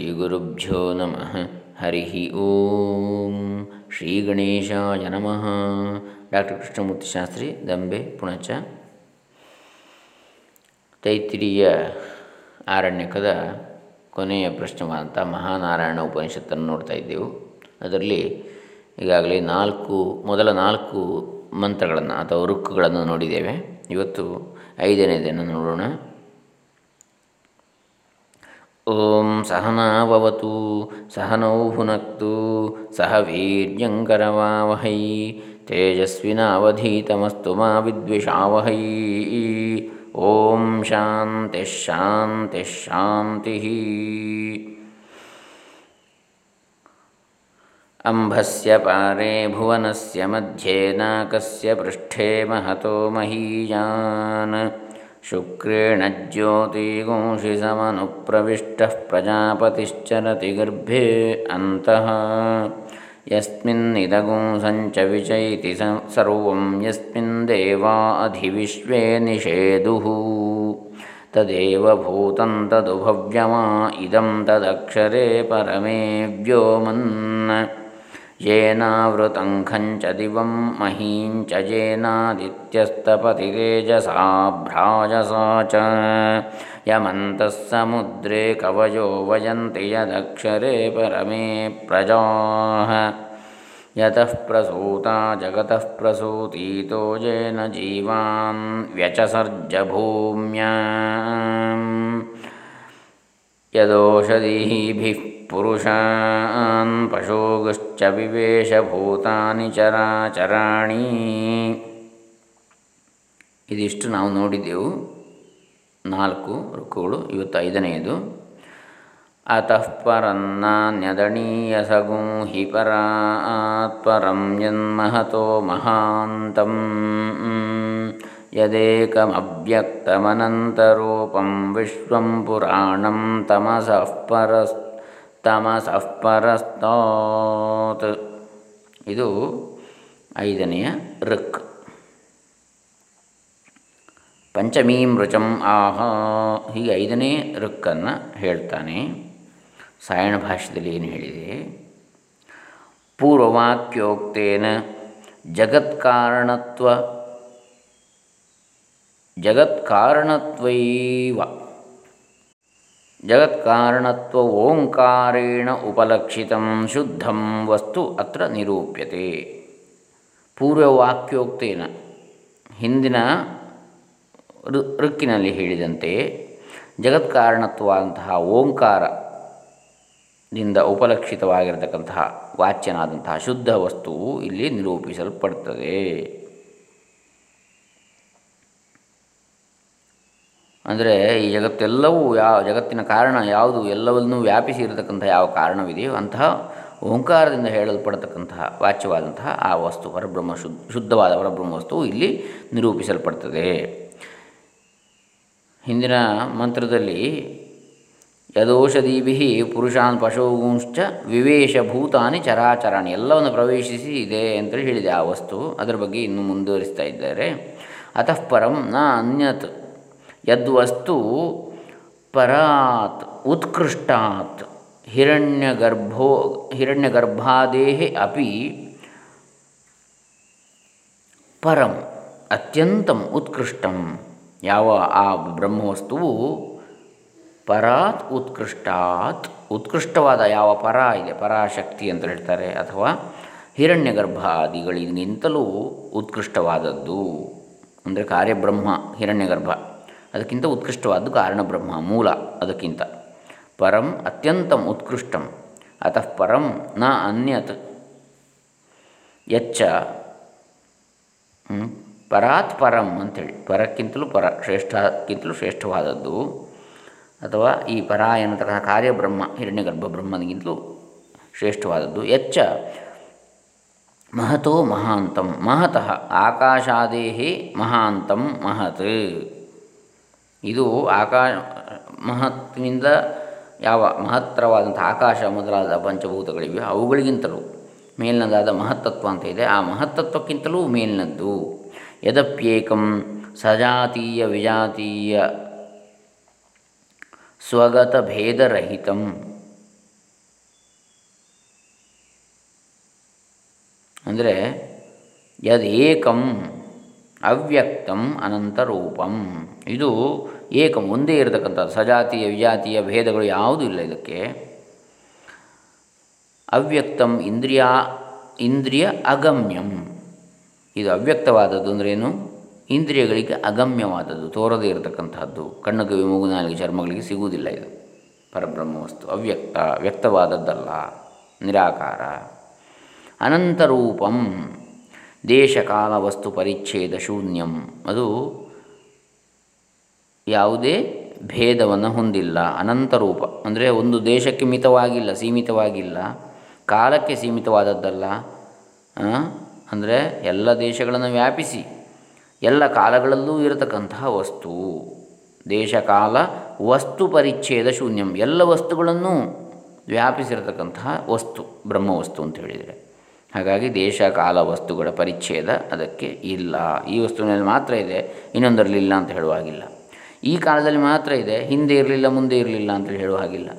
ಶ್ರೀಗುರುಭ್ಯೋ ನಮಃ. ಹರಿ ಓಂ. ಶ್ರೀ ಗಣೇಶಾಯ ನಮಃ. ಡಾಕ್ಟರ್ ಕೃಷ್ಣಮೂರ್ತಿ ಶಾಸ್ತ್ರಿ, ದಂಬೆ, ಪುಣಚ. ತೈತ್ರಿಯ ಆರಣ್ಯಕದ ಕೊನೆಯ ಪ್ರಶ್ನವಾದಂಥ ಮಹಾನಾರಾಯಣ ಉಪನಿಷತ್ತನ್ನು ನೋಡ್ತಾ ಇದ್ದೆವು. ಅದರಲ್ಲಿ ಈಗಾಗಲೇ ನಾಲ್ಕು, ಮೊದಲ ನಾಲ್ಕು ಮಂತ್ರಗಳನ್ನು ಅಥವಾ ರುಕ್ಕುಗಳನ್ನು ನೋಡಿದ್ದೇವೆ. ಇವತ್ತು ಐದನೇದನ್ನು ನೋಡೋಣ. ಓಂ ಸಹನಾವತು ಸಹನೌ ಭುನಕ್ತು ಸಹ ವೀರ್ಯಂಕರವಾವಹೈ ತೇಜಸ್ವಿನಾವಧೀತಮಸ್ತು ಮಾ ವಿದ್ವಿಷಾವಹೈ ಓಂ ಶಾಂತಿ ಶಾಂತಿ ಶಾಂತಿ ಅಂಬಸ್ಯ ಪಾರೆ ಭುವನಸ್ಯ ಮಧ್ಯೆ ನಾಕಸ್ಯ ಪೃಷ್ಠೆ ಮಹತೋ ಮಹೀಯಾನ್ शुक्रेण ज्योतिगुंसि समनुप्रविष्टः प्रजापतिश्चरति गर्भे अन्तः। यस्मिन्निदगुंसञ्च विचैति सर्वं यस्मिन् देवा अधिविश्वे निषेदुः तदेव भूतं तदुभव्यमा इदं तदक्षरे परमे व्योमन् येनावृतं खञ्च दिवं महीञ्च येनादित्यस्तपति तेजसा भ्राजसा च। यमन्तः समुद्रे कवयो वयन्ति यदक्षरे परमे प्रजाः। यतः प्रसूता जगतः प्रसूतीतो येन जीवान् व्यचसर्जभूम्याम्। यदोषधीभिः ಪುರುಷಾನ್ ಪಶೋಗುಶ್ಚ ವಿವೇಶಭೂತಾನಿ ಚರಾಚರಾಣಿ ಇದಿಷ್ಟು ನಾವು ನೋಡಿದ್ದೆವು ನಾಲ್ಕು ರುಕ್ಕುಗಳು ಇವತ್ತು ಐದನೆಯದು. ಅತಃ ಪರನ್ನಾನ್ಯದಣೀಯ ಸಗೂಹಿ ಪರಾತ್ಪರಂ ಯನ್ಮಹತೋ ಮಹಾಂತಂ. ಯದೇಕಮವ್ಯಕ್ತಮನಂತರೂಪಂ ವಿಶ್ವಂ ಪುರಾಣಂ ತಮಸಃ ಪರಸ್ ತಮಸಃ ಪರಸ್ತಾತ್ ಇದು ಐದನೆಯ ಋಕ್. ಪಂಚಮೀಂ ರುಚಂ ಆಹ. ಹೀಗೆ ಐದನೇ ಋಕ್ಕನ್ನು ಹೇಳ್ತಾನೆ. ಸಾಯಣ ಭಾಷೆಯಲ್ಲಿ ಏನು ಹೇಳಿದೆ? ಪೂರ್ವವಾಕ್ಯೋಕ್ತೇನ ಜಗತ್ಕಾರಣತ್ವ ಜಗತ್ಕಾರಣತ್ವೈವ. ಜಗತ್ಕಾರಣತ್ವ ಓಂಕಾರೇಣ ಉಪಲಕ್ಷಿತ ಶುದ್ಧಂ ವಸ್ತು ಅತ್ರ ನಿರೂಪ್ಯತೆ. ಪೂರ್ವವಾಕ್ಯೋಕ್ತೇನ. ಹಿಂದಿನ ಋಕ್ಕಿನಲ್ಲಿ ಹೇಳಿದಂತೆ ಜಗತ್ಕಾರಣತ್ವಾದಂತಹ ಓಂಕಾರದಿಂದ ಉಪಲಕ್ಷಿತವಾಗಿರತಕ್ಕಂತಹ ವಾಚ್ಯನಾದಂತಹ ಶುದ್ಧ ವಸ್ತುವು ಇಲ್ಲಿ ನಿರೂಪಿಸಲ್ಪಡ್ತದೆ. ಅಂದರೆ ಈ ಜಗತ್ತೆಲ್ಲವೂ ಯಾವ, ಜಗತ್ತಿನ ಕಾರಣ ಯಾವುದು ಎಲ್ಲವನ್ನೂ ವ್ಯಾಪಿಸಿ ಇರತಕ್ಕಂಥ ಯಾವ ಕಾರಣವಿದೆಯೋ ಅಂತಹ ಓಂಕಾರದಿಂದ ಹೇಳಲ್ಪಡತಕ್ಕಂತಹ, ವಾಚ್ಯವಾದಂತಹ ಆ ವಸ್ತು ಪರಬ್ರಹ್ಮ ಶುದ್ಧ, ಶುದ್ಧವಾದ ಪರಬ್ರಹ್ಮ ವಸ್ತುವು ಇಲ್ಲಿ ನಿರೂಪಿಸಲ್ಪಡ್ತದೆ. ಹಿಂದಿನ ಮಂತ್ರದಲ್ಲಿ ಯದೋಷಧೀಭಿ ಪುರುಷಾನ್ ಪಶುಗುಂಶ್ಚ ವಿವೇಶಭೂತಾನಿ ಚರಾಚರಾಣಿ, ಎಲ್ಲವನ್ನು ಪ್ರವೇಶಿಸಿ ಇದೆ ಅಂತೇಳಿ ಹೇಳಿದೆ ಆ ವಸ್ತು. ಅದರ ಬಗ್ಗೆ ಇನ್ನು ಮುಂದುವರಿಸ್ತಾ ಇದ್ದಾರೆ. ಅತಃ ಪರಂ ನ ಅನ್ಯತ್ ಯದ್ವಸ್ತು ಪರಾತ್ ಉತ್ಕೃಷ್ಟಾತ್ ಹಿರಣ್ಯಗರ್ಭೋ ಹಿರಣ್ಯಗರ್ಭಾದೇ ಅಪಿ ಪರಂ ಅತ್ಯಂತಂ ಉತ್ಕೃಷ್ಟಂ. ಯಾವ ಆ ಬ್ರಹ್ಮವಸ್ತುವು ಪರಾತ್ ಉತ್ಕೃಷ್ಟಾತ್ ಉತ್ಕೃಷ್ಟವಾದ ಯಾವ ಪರ ಇದೆ, ಪರಾಶಕ್ತಿ ಅಂತ ಹೇಳ್ತಾರೆ, ಅಥವಾ ಹಿರಣ್ಯ ಗರ್ಭಾದಿಗಳಿಗಿಂತಲೂ ಉತ್ಕೃಷ್ಟವಾದದ್ದು. ಅಂದರೆ ಕಾರ್ಯಬ್ರಹ್ಮ, ಹಿರಣ್ಯಗರ್ಭ. ಅದಕ್ಕಿಂತ ಉತ್ಕೃಷ್ಟವಾದ್ದು ಕಾರಣಬ್ರಹ್ಮ ಮೂಲ ಅದಕ್ಕಿಂತ. ಪರಂ ಅತ್ಯಂತಂ ಉತ್ಕೃಷ್ಟಂ. ಅತಃ ಪರಂ ನ ಅನ್ಯತ್. ಯಚ್ಚ ಪರಾತ್ ಪರಂ ಅಂಥೇಳಿ ಪರಕ್ಕಿಂತಲೂ ಪರ, ಶ್ರೇಷ್ಠಕ್ಕಿಂತಲೂ ಶ್ರೇಷ್ಠವಾದದ್ದು. ಅಥವಾ ಈ ಪರ ಎನ್ನತಕ್ಕಂಥ ಕಾರ್ಯಬ್ರಹ್ಮ ಹಿರಣ್ಯಗರ್ಭ ಬ್ರಹ್ಮನಿಗಿಂತಲೂ ಶ್ರೇಷ್ಠವಾದದ್ದು. ಯಚ್ಚ ಮಹತೋ ಮಹಾಂತಂ. ಮಹತಃ. ಆಕಾಶಾದೇಹಿ ಮಹಾಂತಂ ಮಹತ್. ಇದು ಆಕಾ ಮಹತ್ವದಿಂದ ಯಾವ ಮಹತ್ತರವಾದಂಥ ಆಕಾಶ ಮೊದಲಾದ ಪಂಚಭೂತಗಳಿವೆ, ಅವುಗಳಿಗಿಂತಲೂ ಮೇಲಿನದಾದ ಮಹತ್ತತ್ವ ಅಂತ ಇದೆ. ಆ ಮಹತ್ತತ್ವಕ್ಕಿಂತಲೂ ಮೇಲಿನದ್ದು. ಯದಪ್ಯೇಕಂ ಸಜಾತೀಯ ವಿಜಾತೀಯ ಸ್ವಗತ ಭೇದರಹಿತಂ. ಅಂದರೆ ಯದೇಕಂ ಅವ್ಯಕ್ತಂ ಅನಂತರೂಪಂ. ಇದು ಏಕಂ, ಒಂದೇ ಇರತಕ್ಕಂಥದ್ದು. ಸಜಾತಿಯ, ವಿಜಾತಿಯ ಭೇದಗಳು ಯಾವುದೂ ಇಲ್ಲ ಇದಕ್ಕೆ. ಅವ್ಯಕ್ತಂ ಇಂದ್ರಿಯ ಇಂದ್ರಿಯ ಅಗಮ್ಯಂ. ಇದು ಅವ್ಯಕ್ತವಾದದ್ದು ಅಂದ್ರೇನು ಇಂದ್ರಿಯಗಳಿಗೆ ಅಗಮ್ಯವಾದದ್ದು, ತೋರದೇ ಇರತಕ್ಕಂಥದ್ದು. ಕಣ್ಣು ಮೂಗು ಚರ್ಮಗಳಿಗೆ ಸಿಗುವುದಿಲ್ಲ ಇದು. ಪರಬ್ರಹ್ಮ ವಸ್ತು, ಅವ್ಯಕ್ತ, ವ್ಯಕ್ತವಾದದ್ದಲ್ಲ, ನಿರಾಕಾರ. ಅನಂತರೂಪಂ. ದೇಶಕಾಲ ವಸ್ತು ಪರಿಚ್ಛೇದ ಶೂನ್ಯಂ. ಅದು ಯಾವುದೇ ಭೇದವನ್ನು ಹೊಂದಿಲ್ಲ. ಅನಂತರೂಪ ಅಂದರೆ ಒಂದು ದೇಶಕ್ಕೆ ಮಿತವಾಗಿಲ್ಲ, ಸೀಮಿತವಾಗಿಲ್ಲ. ಕಾಲಕ್ಕೆ ಸೀಮಿತವಾದದ್ದಲ್ಲ. ಅಂದರೆ ಎಲ್ಲ ದೇಶಗಳನ್ನು ವ್ಯಾಪಿಸಿ. ಎಲ್ಲ ಕಾಲಗಳಲ್ಲೂ ಇರತಕ್ಕಂತಹ ವಸ್ತು. ದೇಶಕಾಲ ವಸ್ತು ಪರಿಚ್ಛೇದ ಶೂನ್ಯಂ. ಎಲ್ಲ ವಸ್ತುಗಳನ್ನು ವ್ಯಾಪಿಸಿರತಕ್ಕಂತಹ ವಸ್ತು, ಬ್ರಹ್ಮವಸ್ತು ಅಂತ ಹೇಳಿದರೆ. ಹಾಗಾಗಿ ದೇಶ ಕಾಲ ವಸ್ತುಗಳ ಪರಿಚ್ಛೇದ ಅದಕ್ಕೆ ಇಲ್ಲ. ಈ ವಸ್ತುವಿನಲ್ಲಿ ಮಾತ್ರ ಇದೆ ಇನ್ನೊಂದರಲ್ಲಿ ಇಲ್ಲ ಅಂತ ಹೇಳುವಾಗಿಲ್ಲ ಈ ಕಾಲದಲ್ಲಿ ಮಾತ್ರ ಇದೆ, ಹಿಂದೆ ಇರಲಿಲ್ಲ, ಮುಂದೆ ಇರಲಿಲ್ಲ ಅಂತೇಳಿ ಹೇಳುವ ಹಾಗಿಲ್ಲ.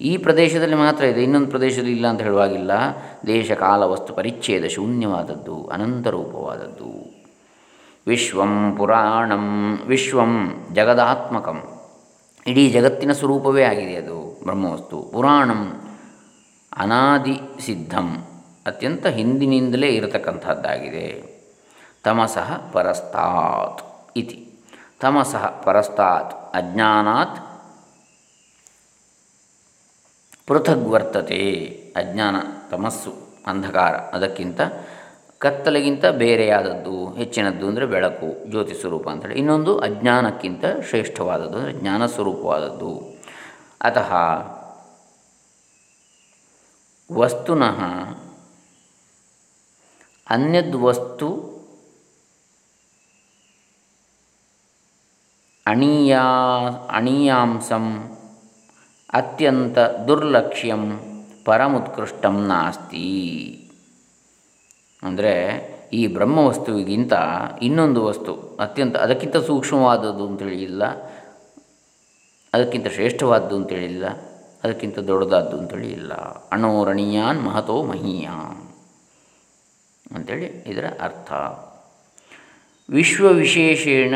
ಈ ಪ್ರದೇಶದಲ್ಲಿ ಮಾತ್ರ ಇದೆ, ಇನ್ನೊಂದು ಪ್ರದೇಶದಲ್ಲಿ ಇಲ್ಲ ಅಂತ ಹೇಳುವಾಗಿಲ್ಲ ದೇಶ ಕಾಲ ವಸ್ತು ಪರಿಚ್ಛೇದ ಶೂನ್ಯವಾದದ್ದು ಅನಂತರೂಪವಾದದ್ದು ವಿಶ್ವಂ ಪುರಾಣಂ, ವಿಶ್ವಂ ಜಗದಾತ್ಮಕಂ. ಇಡೀ ಜಗತ್ತಿನ ಸ್ವರೂಪವೇ ಆಗಿದೆ ಅದು ಬ್ರಹ್ಮವಸ್ತು. ಪುರಾಣಂ ಅನಾದಿ ಸಿದ್ಧಂ ಅತ್ಯಂತ ಹಿಂದಿನಿಂದಲೇ ಇರತಕ್ಕಂಥದ್ದಾಗಿದೆ. ತಮಸಃ ಪರಸ್ತಾತ್ ಇತಿ. ತಮಸಃ ಪರಸ್ತಾತ್ ಅಜ್ಞಾನಾತ್ ಪೃಥಗ್ವರ್ತತೆ ಅಜ್ಞಾನ, ತಮಸ್ಸು, ಅಂಧಕಾರ ಅದಕ್ಕಿಂತ ಕತ್ತಲೆಗಿಂತ ಬೇರೆಯಾದದ್ದು, ಹೆಚ್ಚಿನದ್ದು ಅಂದರೆ ಬೆಳಕು, ಜ್ಯೋತಿ ಸ್ವರೂಪ ಅಂತೇಳಿ ಇನ್ನೊಂದು ಅಜ್ಞಾನಕ್ಕಿಂತ ಶ್ರೇಷ್ಠವಾದದ್ದು ಅಂದರೆ ಜ್ಞಾನ ಸ್ವರೂಪವಾದದ್ದು. ಅತಃ ವಸ್ತುನಃ ಅನ್ಯದ್ವಸ್ತು ಅಣೀಯಾ, ಅಣೀಯಾಂಸಂ ಅತ್ಯಂತ ದುರ್ಲಕ್ಷ್ಯಂ ಪರಮುತ್ಕೃಷ್ಟಂ ನಾಸ್ತಿ. ಅಂದರೆ ಈ ಬ್ರಹ್ಮವಸ್ತುವಿಗಿಂತ ಇನ್ನೊಂದು ವಸ್ತು, ಅತ್ಯಂತ ಅದಕ್ಕಿಂತ ಸೂಕ್ಷ್ಮವಾದದ್ದು ಅಂತೇಳಿ ಇಲ್ಲ ಅದಕ್ಕಿಂತ ಶ್ರೇಷ್ಠವಾದ್ದು ಅಂತೇಳಿಲ್ಲ ಅದಕ್ಕಿಂತ ದೊಡ್ಡದಾದ್ದು ಅಂತೇಳಿ ಇಲ್ಲ ಅಣೋರಣೀಯಾನ್ ಮಹತೋ ಮಹೀಯಾನ್. ಅಂಥೇಳಿ ಇದರ ಅರ್ಥ. ವಿಶ್ವವಿಶೇಷೇಣ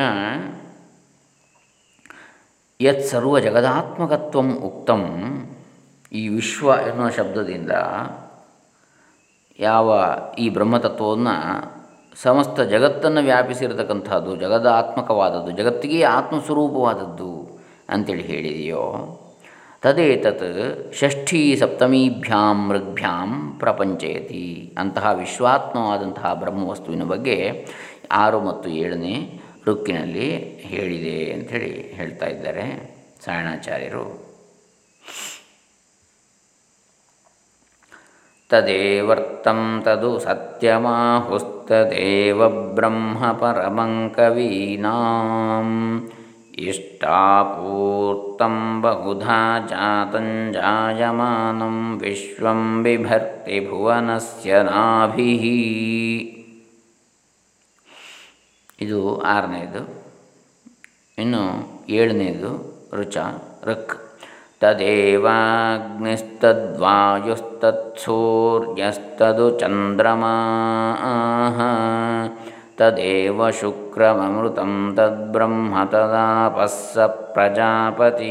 ಯತ್ ಸರ್ವ ಜಗದಾತ್ಮಕತ್ವ ಉಕ್ತಂ. ಈ ವಿಶ್ವ ಎನ್ನುವ ಶಬ್ದದಿಂದ ಯಾವ ಈ ಬ್ರಹ್ಮತತ್ವವನ್ನು ಸಮಸ್ತ ಜಗತ್ತನ್ನು ವ್ಯಾಪಿಸಿರತಕ್ಕಂಥದ್ದು, ಜಗದಾತ್ಮಕವಾದದ್ದು, ಜಗತ್ತಿಗೆ ಆತ್ಮಸ್ವರೂಪವಾದದ್ದು ಅಂತೇಳಿ ಹೇಳಿದೆಯೋ ತದೇತತ್ ಷಷ್ಠೀ ಸಪ್ತಮೀಭ್ಯಾಂ ಮೃಗ್ಭ್ಯಾಂ ಪ್ರಪಂಚಯತಿ ಅಂತಹ ವಿಶ್ವಾತ್ಮವಾದಂತಹ ಬ್ರಹ್ಮವಸ್ತುವಿನ ಬಗ್ಗೆ ಆರು ಮತ್ತು ಏಳನೇ ರುಕ್ಕಿನಲ್ಲಿ ಹೇಳಿದೆ ಅಂಥೇಳಿ ಹೇಳ್ತಾ ಇದ್ದಾರೆ ಸಾಯಣಾಚಾರ್ಯರು. ತದೇವರ್ತಂ ತದು ಸತ್ಯಮಾಹುಸ್ತದೇವ ಬ್ರಹ್ಮ ಪರಮಂಕವೀನಾಂ ಇಷ್ಟಾಪೂರ್ತಂ ಬಹುಧಾ ಜಾತಂ ಜಾಯಮಾನಂ ವಿಶ್ವಂ ಬಿಭರ್ತಿ ಭುವನಸ್ಯ ನಾಭಿ. ಇದು ಆರನೇದು. ಇನ್ನು ಏಳನೇದು ರುಚ ಋಕ್. ತದೇವಾಗ್ನಿಸ್ತದ್ವಾಯುಸ್ತತ್ಸೂರ್ಯಸ್ತದು ಚಂದ್ರಮಾ ತದೇವ ಶುಕ್ರಮೃತಂ ತದ್ಬ್ರಹ್ಮ ತದಾಪಸ್ಸ ಪ್ರಜಾಪತಿ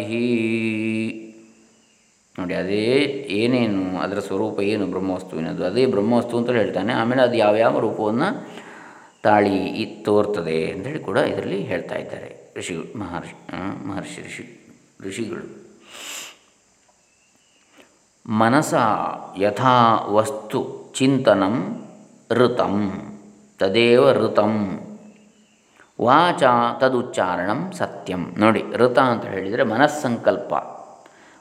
ನೋಡಿ, ಅದೇ ಏನೇನು, ಅದರ ಸ್ವರೂಪ ಏನು ಬ್ರಹ್ಮವಸ್ತುವಿನದು ಅದೇ ಬ್ರಹ್ಮವಸ್ತು ಅಂತ ಹೇಳ್ತಾನೆ. ಆಮೇಲೆ ಅದು ಯಾವ್ಯಾವ ರೂಪವನ್ನು ತಾಳಿ ತೋರ್ತದೆ ಅಂಥೇಳಿ ಕೂಡ ಇದರಲ್ಲಿ ಹೇಳ್ತಾ ಇದ್ದಾರೆ ಋಷಿ ಮಹರ್ಷಿ ಮಹರ್ಷಿ ಋಷಿ, ಋಷಿಗಳು. ಮನಸ ಯಥಾ ವಸ್ತು ಚಿಂತನಂ ಋತಂ. ತದೇವ ಋತಂ. ವಾಚ ತದುಚ್ಚಾರಣಂ ಸತ್ಯಂ. ನೋಡಿ, ಋತ ಅಂತ ಹೇಳಿದರೆ ಮನಸ್ಸಂಕಲ್ಪ.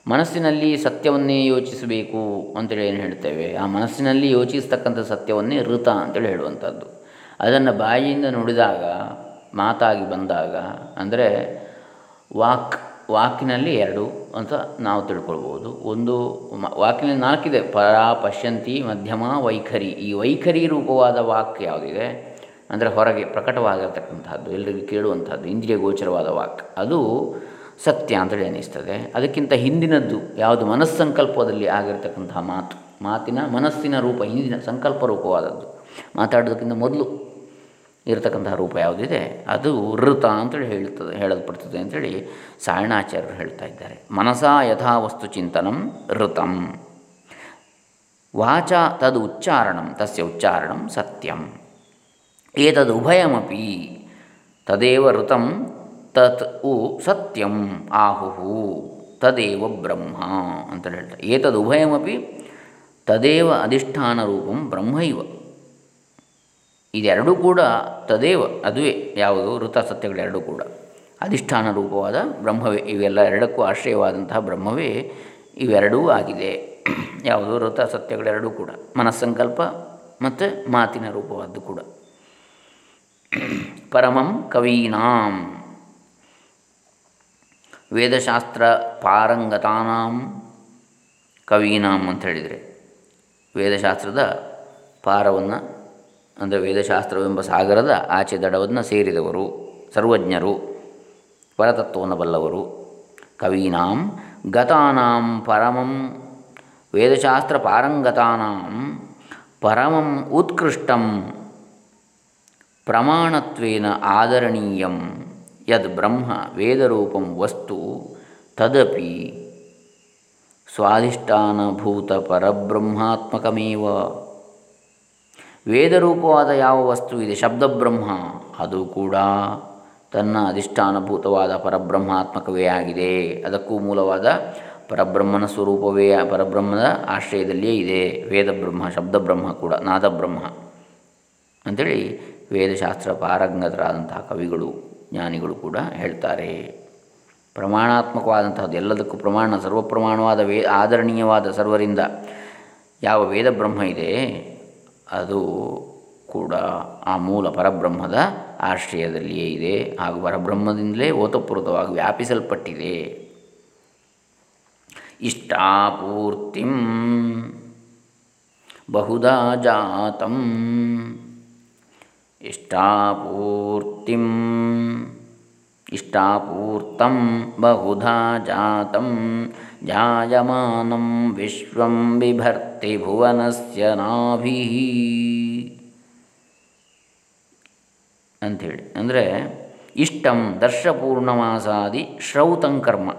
ಮನಸ್ಸಿನಲ್ಲಿ ಸತ್ಯವನ್ನೇ ಯೋಚಿಸಬೇಕು ಅಂತೇಳಿ ಏನು ಹೇಳ್ತೇವೆ? ಆ ಮನಸ್ಸಿನಲ್ಲಿ ಯೋಚಿಸ್ತಕ್ಕಂಥ ಸತ್ಯವನ್ನೇ ಋತ ಅಂತೇಳಿ ಹೇಳುವಂಥದ್ದು. ಅದನ್ನು ಬಾಯಿಯಿಂದ ನುಡಿದಾಗ, ಮಾತಾಗಿ ಬಂದಾಗ, ಅಂದರೆ ವಾಕ್ ವಾಕಿನಲ್ಲಿ ಎರಡು ಅಂತ ನಾವು ತಿಳ್ಕೊಳ್ಬೋದು. ಒಂದು ವಾಕಿನಲ್ಲಿ ನಾಲ್ಕಿದೆ. ಪರ, ಪಶ್ಯಂತಿ, ಮಧ್ಯಮ, ವೈಖರಿ. ಈ ವೈಖರಿ ರೂಪವಾದ ವಾಕ್ ಯಾವುದಿದೆ? ಅಂದರೆ ಹೊರಗೆ ಪ್ರಕಟವಾಗಿರ್ತಕ್ಕಂಥದ್ದು ಎಲ್ಲರಿಗೂ ಕೇಳುವಂಥದ್ದು, ಇಂದ್ರಿಯ ಗೋಚರವಾದ ವಾಕ್. ಅದು ಸತ್ಯ ಅಂತೇಳಿ ಅನ್ನಿಸ್ತದೆ ಅದಕ್ಕಿಂತ ಹಿಂದಿನದ್ದು ಯಾವುದು? ಮನಸ್ಸಂಕಲ್ಪದಲ್ಲಿ ಆಗಿರ್ತಕ್ಕಂಥ ಮಾತು. ಮಾತಿನ ಮನಸ್ಸಿನ ರೂಪ, ಹಿಂದಿನ ಸಂಕಲ್ಪ ರೂಪವಾದದ್ದು. ಮಾತಾಡೋದಕ್ಕಿಂತ ಮೊದಲು ಇರತಕ್ಕಂತಹ ರೂಪ ಯಾವುದಿದೆ? ಅದು ಋತ ಅಂತೇಳಿ ಹೇಳ್ತದೆ, ಹೇಳಲ್ಪಡ್ತದೆ ಅಂಥೇಳಿ ಸಾಯಣಾಚಾರ್ಯರು ಹೇಳ್ತಾ ಇದ್ದಾರೆ. ಮನಸಾ ಯಥಾ ವಸ್ತು ಚಿಂತನಂ ಋತಂ. ವಾಚ ತದು ಉಚ್ಚಾರಣಂ, ತಸ್ಯ ಉಚ್ಚಾರಣಂ ಸತ್ಯಂ. ಏತದ್ ಉಭಯಮಪಿ ತದೇವ ಋತಂ, ತತ್ ಉ ಸತ್ಯಂ, ಆಹುಹು, ತದೇವ ಬ್ರಹ್ಮ ಅಂತೇಳಿ ಹೇಳ್ತಾರೆ. ಏತದ್ ಉಭಯಮಪಿ ತದೇವ ಅಧಿಷ್ಠಾನ ರೂಪಂ ಬ್ರಹ್ಮೈವ. ಇದೆರಡೂ ಕೂಡ ತದೇವ ಅದುವೇ ಯಾವುದು ಋತ ಸತ್ಯಗಳೆರಡೂ ಕೂಡ. ಅಧಿಷ್ಠಾನ ರೂಪವಾದ ಬ್ರಹ್ಮವೇ, ಇವೆಲ್ಲ ಎರಡಕ್ಕೂ ಆಶ್ರಯವಾದಂತಹ ಬ್ರಹ್ಮವೇ ಇವೆರಡೂ ಆಗಿದೆ. ಯಾವುದು ಋತ ಸತ್ಯಗಳೆರಡೂ ಕೂಡ. ಮನಸ್ಸಂಕಲ್ಪ ಮತ್ತು ಮಾತಿನ ರೂಪವಾದ್ದು ಕೂಡ. ಪರಮಂ ಕವೀನಾಂ. ವೇದಶಾಸ್ತ್ರ ಪಾರಂಗತಾನಾಂ ಕವೀನಾಂ ಅಂತ ಹೇಳಿದರೆ ವೇದಶಾಸ್ತ್ರದ ಪಾರವನ್ನು ಅಂದರೆ ವೇದಶಾಸ್ತ್ರವೆಂಬ ಸಾಗರದ ಆಚೆ ದಡವನ್ನು ಸೇರಿದವರು, ಸರ್ವಜ್ಞರು ಪರತತ್ವವನ್ನು ಬಲ್ಲವರು ಕವೀನಾಂ ಗತಾನಾಂ ಪರಮಂ, ವೇದಶಾಸ್ತ್ರ ಪಾರಂಗತಾನಾಂ ಪರಮಂ ಉತ್ಕೃಷ್ಟಂ, ಪ್ರಮಾಣತ್ವೇನ ಆದರಣೀಯಂ, ಯದ್ ಬ್ರಹ್ಮ ವೇದರೂಪಂ ವಸ್ತು ತದಪಿ ಸ್ವಾಧಿಷ್ಠಾನಭೂತ ಪರಬ್ರಹ್ಮಾತ್ಮಕಮೇವ. ವೇದರೂಪವಾದ ಯಾವ ವಸ್ತು ಇದೆ? ಶಬ್ದಬ್ರಹ್ಮ. ಅದು ಕೂಡ ತನ್ನ ಅಧಿಷ್ಠಾನಭೂತವಾದ ಪರಬ್ರಹ್ಮಾತ್ಮಕವೇ ಆಗಿದೆ. ಅದಕ್ಕೂ ಮೂಲವಾದ ಪರಬ್ರಹ್ಮನ ಸ್ವರೂಪವೇ, ಪರಬ್ರಹ್ಮದ ಆಶ್ರಯದಲ್ಲಿಯೇ ಇದೆ. ವೇದಬ್ರಹ್ಮ, ಶಬ್ದಬ್ರಹ್ಮ ಕೂಡ, ನಾದಬ್ರಹ್ಮ. ಅಂಥೇಳಿ ವೇದಶಾಸ್ತ್ರ ಪಾರಂಗತರಾದಂತಹ ಕವಿಗಳು, ಜ್ಞಾನಿಗಳು ಕೂಡ ಹೇಳ್ತಾರೆ. ಪ್ರಮಾಣಾತ್ಮಕವಾದಂತಹದ್ದು ಎಲ್ಲದಕ್ಕೂ ಪ್ರಮಾಣ, ಸರ್ವಪ್ರಮಾಣವಾದ ವೇ, ಆದರಣೀಯವಾದ ಸರ್ವರಿಂದ ಯಾವ ವೇದಬ್ರಹ್ಮ ಇದೆ? ಅದು ಕೂಡ ಆ ಮೂಲ ಪರಬ್ರಹ್ಮದ ಆಶ್ರಯದಲ್ಲಿಯೇ ಇದೆ. ಹಾಗೂ ಪರಬ್ರಹ್ಮದಿಂದಲೇ ಓತಪೂರ್ವಕವಾಗಿ ವ್ಯಾಪಿಸಲ್ಪಟ್ಟಿದೆ. ಇಷ್ಟಾಪೂರ್ತಿಂ ಬಹುಧಾ ಜಾತಂ ಇಷ್ಟಾಪೂರ್ತಿಂ ಇಷ್ಟಾಪೂರ್ತಂ ಬಹುಧಾ ಜಾತಂ ಜಾಯಮಾನಂ ವಿಶ್ವಂ ಬಿಭರ್ತಿ ಭುವನಸ್ಯ ನಾಭಿ ಅಂಥೇಳಿ. ಅಂದರೆ ಇಷ್ಟಂ ದರ್ಶಪೂರ್ಣಮಾಸಾದಿ ಶ್ರೌತಂಕರ್ಮ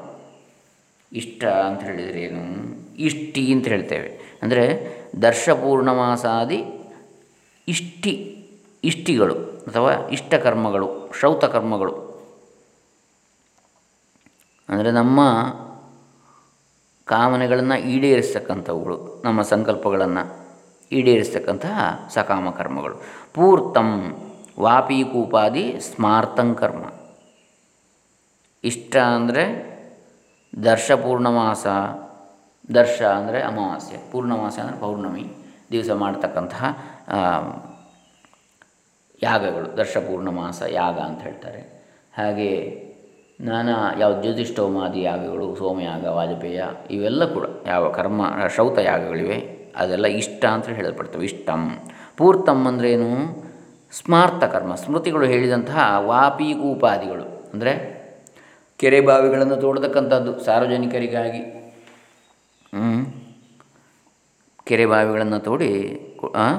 ಇಷ್ಟ ಅಂತ ಹೇಳಿದರೆ ಏನು? ಇಷ್ಟಿ ಅಂತ ಹೇಳ್ತೇವೆ. ಅಂದರೆ ದರ್ಶಪೂರ್ಣಮಾಸಾದಿ ಇಷ್ಟಿ, ಇಷ್ಟಿಗಳು ಅಥವಾ ಇಷ್ಟಕರ್ಮಗಳು, ಶ್ರೌತಕರ್ಮಗಳು. ಅಂದರೆ ನಮ್ಮ ಕಾಮನೆಗಳನ್ನು ಈಡೇರಿಸ್ತಕ್ಕಂಥವುಗಳು, ನಮ್ಮ ಸಂಕಲ್ಪಗಳನ್ನು ಈಡೇರಿಸ್ತಕ್ಕಂತಹ ಸಕಾಮ ಕರ್ಮಗಳು. ಪೂರ್ತಂ ವಾಪೀಕೂಪಾದಿ ಸ್ಮಾರ್ತಂಕರ್ಮ ಇಷ್ಟ ಅಂದರೆ ದರ್ಶ ಪೂರ್ಣಮಾಸ, ದರ್ಶ ಅಂದರೆ ಅಮಾವಾಸ್ಯೆ, ಪೂರ್ಣಮಾಸ ಅಂದರೆ ಪೌರ್ಣಮಿ, ದಿವಸ ಮಾಡ್ತಕ್ಕಂತಹ ಯಾಗಗಳು, ದರ್ಶ ಪೂರ್ಣಮಾಸ ಯಾಗ ಅಂತ ಹೇಳ್ತಾರೆ. ಹಾಗೆ ನಾನಾ ಯಾವ ಜ್ಯೋತಿಷ್ಠೋಮಾದಿ ಯಾಗಗಳು ಸೋಮಯಾಗ, ವಾಜಪೇಯ ಇವೆಲ್ಲ ಕೂಡ ಯಾವ ಕರ್ಮ ಶ್ರೌತ ಯಾಗಗಳಿವೆ, ಅದೆಲ್ಲ ಇಷ್ಟ ಅಂತ ಹೇಳಲ್ಪಡ್ತವೆ. ಇಷ್ಟಂ. ಪೂರ್ತಂ ಅಂದ್ರೇನು? ಸ್ಮಾರ್ಥ ಕರ್ಮ. ಸ್ಮೃತಿಗಳು ಹೇಳಿದಂತಹ ವಾಪೀಕೂಪಾದಿಗಳು. ಅಂದರೆ ಕೆರೆ ಬಾವಿಗಳನ್ನು ತೋಡತಕ್ಕಂಥದ್ದು, ಸಾರ್ವಜನಿಕರಿಗಾಗಿ. ಕೆರೆ ಬಾವಿಗಳನ್ನು ತೋಡಿ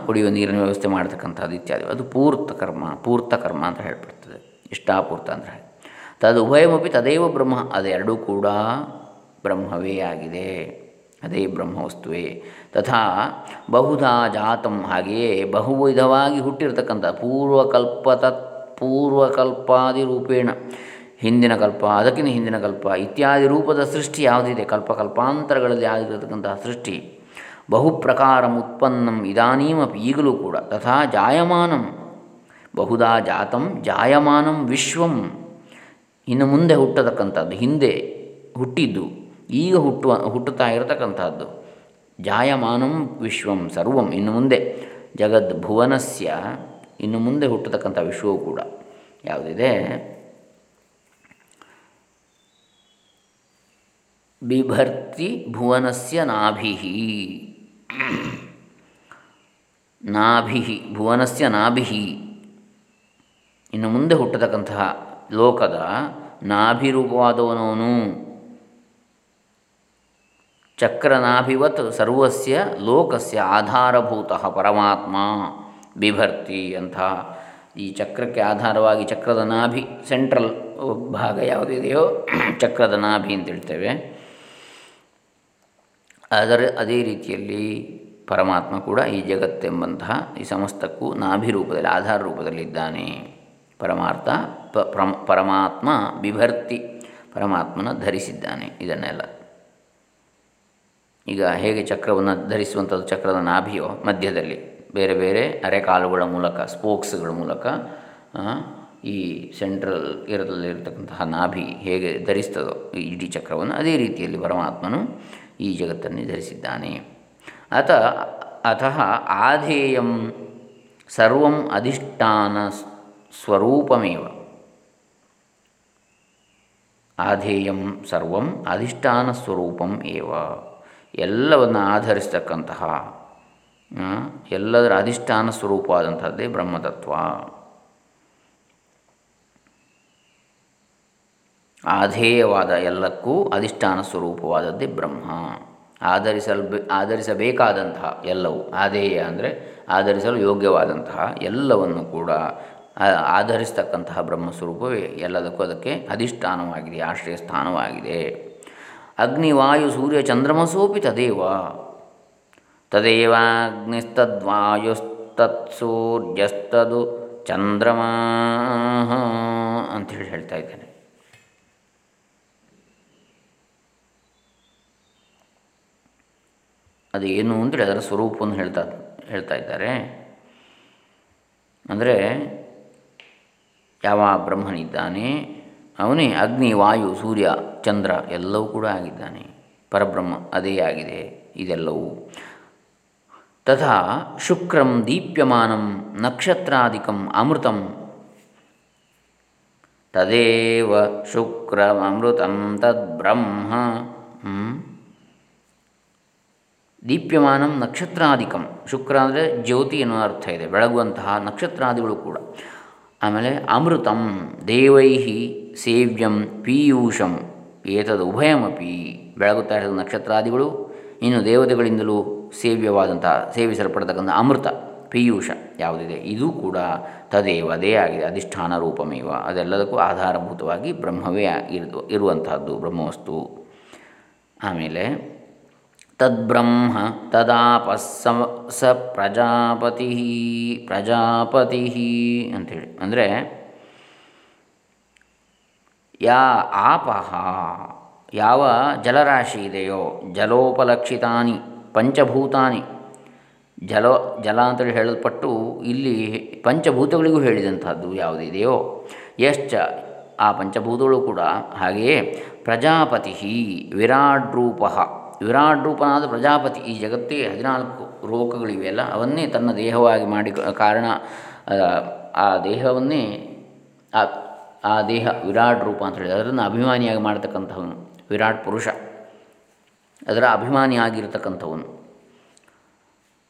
ಕುಡಿಯುವ ನೀರಿನ ವ್ಯವಸ್ಥೆ ಮಾಡತಕ್ಕಂಥದ್ದು ಇತ್ಯಾದಿ. ಅದು ಪೂರ್ತ ಕರ್ಮ ಪೂರ್ತ ಕರ್ಮ ಅಂತ ಹೇಳ್ಬಿಡ್ತದೆ ಇಷ್ಟಾಪೂರ್ತ ಅಂದರೆ ತದು ಉಭಯಮಪಿ ತದೇವ ಬ್ರಹ್ಮ. ಅದೆರಡೂ ಕೂಡ ಬ್ರಹ್ಮವೇ ಆಗಿದೆ. ಅದೇ ಬ್ರಹ್ಮವಸ್ತುವೇ. ತಥಾ ಬಹುಧಾ ಜಾತಂ. ಹಾಗೆಯೇ ಬಹುವಿಧವಾಗಿ ಹುಟ್ಟಿರತಕ್ಕಂಥ ಪೂರ್ವಕಲ್ಪಾದಿ ರೂಪೇಣ ಹಿಂದಿನ ಕಲ್ಪ, ಅದಕ್ಕಿಂತ ಹಿಂದಿನ ಕಲ್ಪ ಇತ್ಯಾದಿ ರೂಪದ ಸೃಷ್ಟಿ ಯಾವುದಿದೆ? ಕಲ್ಪಕಲ್ಪಾಂತರಗಳಲ್ಲಿ ಆಗಿರತಕ್ಕಂತಹ ಸೃಷ್ಟಿ. ಬಹುಪ್ರಕಾರಂ ಉತ್ಪನ್ನಂ ಇದಾನೀಮಿ ಈಗಲೂ ಕೂಡ. ತಥಾ ಜಾಯಮಾನಂ. ಬಹುಧಾ ಜಾತಂ ಜಾಯಮಾನಂ ವಿಶ್ವಂ. ಇನ್ನು ಮುಂದೆ ಹುಟ್ಟತಕ್ಕಂಥದ್ದು, ಹಿಂದೆ ಹುಟ್ಟಿದ್ದು, ಈಗ ಹುಟ್ಟುವ, ಹುಟ್ಟುತ್ತಾ ಇರತಕ್ಕಂಥದ್ದು. ಜಾಯಮಾನಂ ವಿಶ್ವಂ ಸರ್ವಂ, ಇನ್ನು ಮುಂದೆ ಜಗದ್ ಭುವನಸ್ಯ ಇನ್ನು ಮುಂದೆ ಹುಟ್ಟತಕ್ಕಂಥ ವಿಶ್ವವು ಕೂಡ ಯಾವುದಿದೆ? ಬಿಭರ್ತಿ ಭುವನಸ್ಯ ನಾಭಿ ನಾಭಿ ಭುವನಸ್ಯ ನಾಭಿ ಇನ್ನು ಮುಂದೆ ಹುಟ್ಟತಕ್ಕಂತಹ ಲೋಕದ ನಾಭಿರೂಪವಾದವನವನು. ಚಕ್ರನಾಭಿವತ್ ಸರ್ವಸ್ಯ ಲೋಕಸ್ಯ ಆಧಾರಭೂತ ಪರಮಾತ್ಮ. ಬಿಭರ್ತಿ ಅಂತ. ಈ ಚಕ್ರಕ್ಕೆ ಆಧಾರವಾಗಿ ಚಕ್ರದ ನಾಭಿ ಸೆಂಟ್ರಲ್ ಭಾಗ ಯಾವುದಿದೆಯೋ ಚಕ್ರದ ನಾಭಿ ಅಂತ ಹೇಳ್ತೇವೆ. ಅದರ ಅದೇ ರೀತಿಯಲ್ಲಿ ಪರಮಾತ್ಮ ಕೂಡ ಈ ಜಗತ್ತೆಂಬಂತಹ ಈ ಸಮಸ್ತಕ್ಕೂ ನಾಭಿ ರೂಪದಲ್ಲಿ ಆಧಾರ ರೂಪದಲ್ಲಿದ್ದಾನೆ. ಪರಮಾರ್ಥ ಪರಮಾತ್ಮ ಬಿಭರ್ತಿ ಪರಮಾತ್ಮನ ಧರಿಸಿದ್ದಾನೆ ಇದನ್ನೆಲ್ಲ. ಈಗ ಹೇಗೆ ಚಕ್ರವನ್ನು ಧರಿಸುವಂಥದ್ದು ಚಕ್ರದ ನಾಭಿಯೋ ಮಧ್ಯದಲ್ಲಿ ಬೇರೆ ಬೇರೆ ಅರೆಕಾಲುಗಳ ಮೂಲಕ, ಸ್ಪೋಕ್ಸ್ಗಳ ಮೂಲಕ ಈ ಸೆಂಟ್ರಲ್ ಇರದಲ್ಲಿರತಕ್ಕಂತಹ ನಾಭಿ ಹೇಗೆ ಧರಿಸ್ತದೋ ಈ ಇಡೀ ಚಕ್ರವನ್ನು ಅದೇ ರೀತಿಯಲ್ಲಿ ಪರಮಾತ್ಮನು ಈ ಜಗತ್ತನ್ನು ಧರಿಸಿದ್ದಾನೆ. ಅತ ಅತಃ ಆಧೇಯಂ ಸರ್ವಂ ಅಧಿಷ್ಠಾನ ಸ್ವರೂಪಮೇವ. ಆಧೇಯಂ ಸರ್ವಂ ಅಧಿಷ್ಠಾನ ಸ್ವರೂಪಂ ಏವ. ಎಲ್ಲವನ್ನು ಆಧರಿಸ್ತಕ್ಕಂತಹ ಎಲ್ಲದರ ಅಧಿಷ್ಠಾನ ಸ್ವರೂಪವಾದಂಥದ್ದೇ ಬ್ರಹ್ಮತತ್ವ. ಆಧೇಯವಾದ ಎಲ್ಲಕ್ಕೂ ಅಧಿಷ್ಠಾನ ಸ್ವರೂಪವಾದದ್ದೇ ಬ್ರಹ್ಮ. ಆಧರಿಸಲ್ ಆಧರಿಸಬೇಕಾದಂತಹ ಎಲ್ಲವೂ, ಆಧೇಯ ಅಂದರೆ ಆಧರಿಸಲು ಯೋಗ್ಯವಾದಂತಹ ಎಲ್ಲವನ್ನು ಕೂಡ ಆಧರಿಸ್ತಕ್ಕಂತಹ ಬ್ರಹ್ಮಸ್ವರೂಪವೇ ಎಲ್ಲದಕ್ಕೂ ಅದಕ್ಕೆ ಅಧಿಷ್ಠಾನವಾಗಿದೆ, ಆಶ್ರಯ ಸ್ಥಾನವಾಗಿದೆ. ಅಗ್ನಿವಾಯು ಸೂರ್ಯ ಚಂದ್ರಮಸೋಪಿ ತದೇವ. ತದೇವಾಗ್ನಿಸ್ತದ್ವಾಯುಸ್ತತ್ಸೂರ್ಯಸ್ತದು ಚಂದ್ರಮ ಅಂಥೇಳಿ ಹೇಳ್ತಾ ಇದ್ದಾನೆ. ಅದು ಏನು ಅಂದರೆ ಅದರ ಸ್ವರೂಪವನ್ನು ಹೇಳ್ತಾ ಹೇಳ್ತಾ ಇದ್ದಾರೆ. ಅಂದರೆ ಯಾವ ಬ್ರಹ್ಮನಿದ್ದಾನೆ? ಅವನೇ ಅಗ್ನಿ, ವಾಯು, ಸೂರ್ಯ, ಚಂದ್ರ ಎಲ್ಲವೂ ಕೂಡ ಆಗಿದ್ದಾನೆ. ಪರಬ್ರಹ್ಮ ಅದೇ ಆಗಿದೆ ಇದೆಲ್ಲವೂ. ತಥಾ ಶುಕ್ರಂ ದೀಪ್ಯಮಾನಂ ನಕ್ಷತ್ರಾದಿಕಂ ಅಮೃತಂ. ತದೇವ ಶುಕ್ರಮೃತಂ ತದ್ಬ್ರಹ್ಮ ದೀಪ್ಯಮಾನಂ ನಕ್ಷತ್ರಾದಿಕಂ ಶುಕ್ರ ಅಂದರೆ ಜ್ಯೋತಿ ಎನ್ನುವ ಅರ್ಥ ಇದೆ. ಬೆಳಗುವಂತಹ ನಕ್ಷತ್ರಾದಿಗಳು ಕೂಡ. ಆಮೇಲೆ ಅಮೃತಂ ದೇವೈ ಸೇವ್ಯಂ ಪೀಯೂಷಂ, ಏತದ್ ಉಭಯಮಪಿ ಬೆಳಗುತ್ತಾ ಇರೋದು ನಕ್ಷತ್ರಾದಿಗಳು, ಇನ್ನು ದೇವತೆಗಳಿಂದಲೂ ಸೇವ್ಯವಾದಂತಹ ಸೇವಿಸಲ್ಪಡ್ತಕ್ಕಂಥ ಅಮೃತ, ಪೀಯೂಷ ಯಾವುದಿದೆ, ಇದು ಕೂಡ ತದೇವ, ಅದೇ ಆಗಿದೆ, ಅಧಿಷ್ಠಾನ ರೂಪಮೇವ, ಅದೆಲ್ಲದಕ್ಕೂ ಆಧಾರಭೂತವಾಗಿ ಬ್ರಹ್ಮವೇ ಇರು ಇರುವಂತಹದ್ದು ಬ್ರಹ್ಮವಸ್ತು. ಆಮೇಲೆ ತದ್ಬ್ರಹ್ಮ ತದಾಪ ಸ ಪ್ರಜಾಪತಿ ಪ್ರಜಾಪತಿ ಅಂಥೇಳಿ ಅಂದರೆ ಯಾ ಆಪಃ, ಯಾವ ಜಲರಾಶಿ ಇದೆಯೋ ಜಲೋಪಲಕ್ಷಿತಾನಿ, ಪಂಚಭೂತಾನಿ, ಜಲ ಜಲ ಅಂತೇಳಿ ಹೇಳಲ್ಪಟ್ಟು ಇಲ್ಲಿ ಪಂಚಭೂತಗಳಿಗೂ ಹೇಳಿದಂಥದ್ದು ಯಾವುದಿದೆಯೋ ಯಶ್ಚ ಆ ಪಂಚಭೂತಗಳು ಕೂಡ ಹಾಗೆಯೇ ಪ್ರಜಾಪತಿ ವಿರಾಟ್ ರೂಪ ವಿರಾಟ್ ರೂಪನಾದ ಪ್ರಜಾಪತಿ ಈ ಜಗತ್ತೇ ಹದಿನಾಲ್ಕು ಲೋಕಗಳಿವೆಯಲ್ಲ ಅವನ್ನೇ ತನ್ನ ದೇಹವಾಗಿ ಮಾಡಿ, ಕಾರಣ, ಆ ದೇಹವನ್ನೇ, ಆ ಆ ದೇಹ ವಿರಾಟ್ ರೂಪ ಅಂತ ಹೇಳಿ ಅದನ್ನು ಅಭಿಮಾನಿಯಾಗಿ ಮಾಡತಕ್ಕಂಥವನು ವಿರಾಟ್ ಪುರುಷ. ಅದರ ಅಭಿಮಾನಿಯಾಗಿರ್ತಕ್ಕಂಥವನು